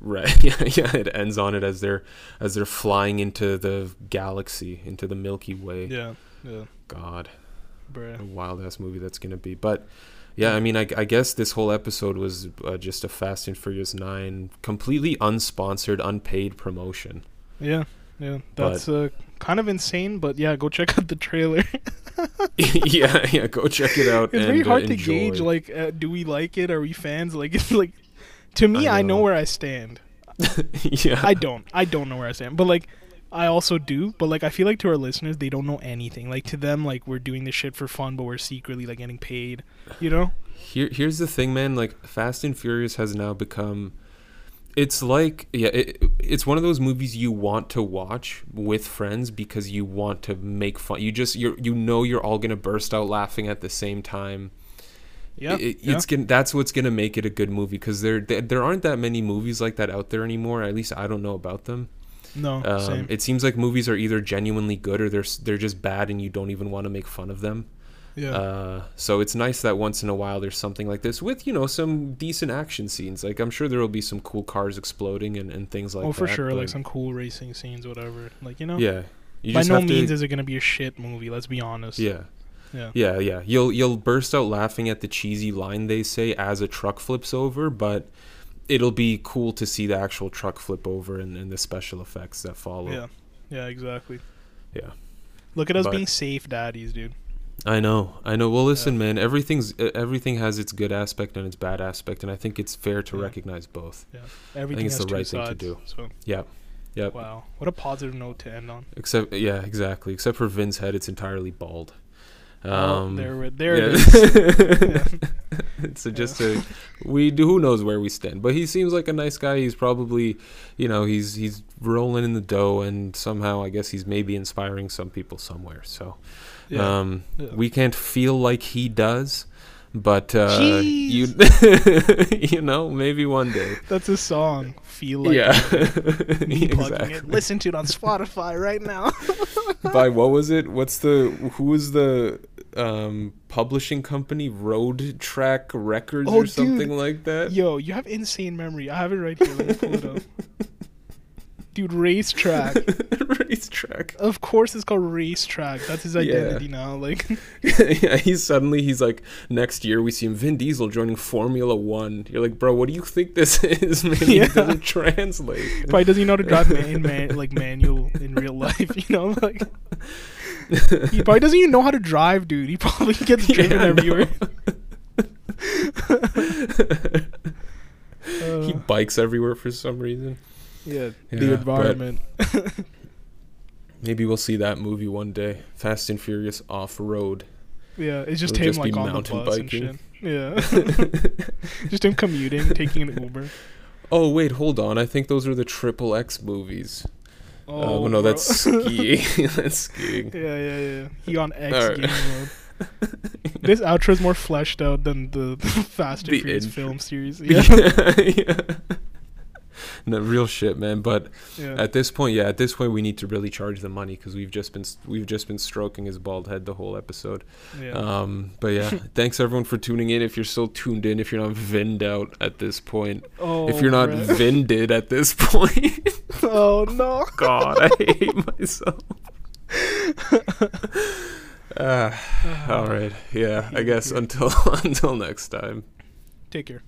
Right. Yeah, yeah. It ends on it as they're as they're flying into the galaxy, into the Milky Way. Yeah. Yeah. God. a Bruh. wild ass movie that's gonna be. But yeah, I mean, I, I guess this whole episode was uh, just a Fast and Furious Nine, completely unsponsored, unpaid promotion. Yeah. Yeah. That's uh, kind of insane, but yeah, go check out the trailer. yeah, yeah, go check it out. it's and, very uh, hard to gauge. Like, uh, do we like it? Are we fans? Like, it's like, to me, I I know. know. where I stand. yeah, I don't. I don't know where I stand. But like, I also do. But like, I feel like to our listeners, they don't know anything. Like to them, like we're doing this shit for fun, but we're secretly like getting paid. You know? Here, here's the thing, man. Like, Fast and Furious has now become. It's like, yeah, it, it's one of those movies you want to watch with friends because you want to make fun. You just, you you know, you're all gonna burst out laughing at the same time. Yeah. it, yeah. it's gonna that's what's gonna make it a good movie because there, there there aren't that many movies like that out there anymore. At least I don't know about them. No. Um, same. it seems like movies are either genuinely good or they're they're just bad and you don't even want to make fun of them. yeah. Uh, so it's nice that once in a while there's something like this with you know some decent action scenes. Like I'm sure there will be some cool cars exploding and, and things like that. oh, that. for sure. Like some cool racing scenes, whatever. Like you know. yeah. You By no have to- means is it gonna be a shit movie. Let's be honest. yeah. Yeah. Yeah, yeah. You'll you'll burst out laughing at the cheesy line they say as a truck flips over, but it'll be cool to see the actual truck flip over and, and the special effects that follow. Yeah. Yeah. Exactly. Yeah. Look at us But- being safe daddies, dude. I know. I know. Well, listen, man. Everything's everything has its good aspect and its bad aspect, and I think it's fair to Yeah. recognize both. Yeah, everything it's has the right thing to do. So Yep. Yep. wow, what a positive note to end on. Except, yeah, exactly. Except for Vin's head, it's entirely bald. Oh, Um, there, there yeah. it is. it's a, just a we do who knows where we stand but he seems like a nice guy he's probably you know he's he's rolling in the dough and somehow i guess he's maybe inspiring some people somewhere so Yeah. um Yeah. we can't feel like he does but uh you you know maybe one day That's a song. Feel like yeah me plugging it. exactly Listen to it on Spotify right now. by what was it what's the who was the um publishing company road track records Oh, or something dude. like that Yo, you have insane memory. I have it right here. Let me pull it up. Dude, racetrack. racetrack. Of course, it's called racetrack. That's his identity yeah. now. Like, yeah, he's suddenly he's like next year we see him Vin Diesel joining Formula One. You're like, bro, what do you think this is? Man, yeah. it doesn't translate. Probably doesn't know how to drive man, man like manual in real life. You know, like he probably doesn't even know how to drive, dude. He probably gets driven yeah, everywhere. uh, he bikes everywhere for some reason. Yeah, yeah the environment. maybe we'll see that movie one day. Fast and Furious off road. Yeah, it's just It'll him just like on the bus biking. and shit. Yeah, just him commuting, taking an Uber. Oh wait, hold on. I think those are the Triple X movies. Oh uh, no, that's skiing. that's skiing. Yeah, yeah, yeah. He on X right. mode. this outro is more fleshed out than the, the Fast and Furious film series. Yeah. yeah. no, real shit, man. But yeah. at this point, yeah, at this point, we need to really charge the money because we've just been we've just been stroking his bald head the whole episode. Yeah. Um, but yeah, thanks everyone for tuning in. If you're still tuned in, if you're not vinned out at this point, oh, if you're not Brett. vinded at this point, oh no, God, I hate myself. Uh, all right. Yeah, I guess until until next time. Take care.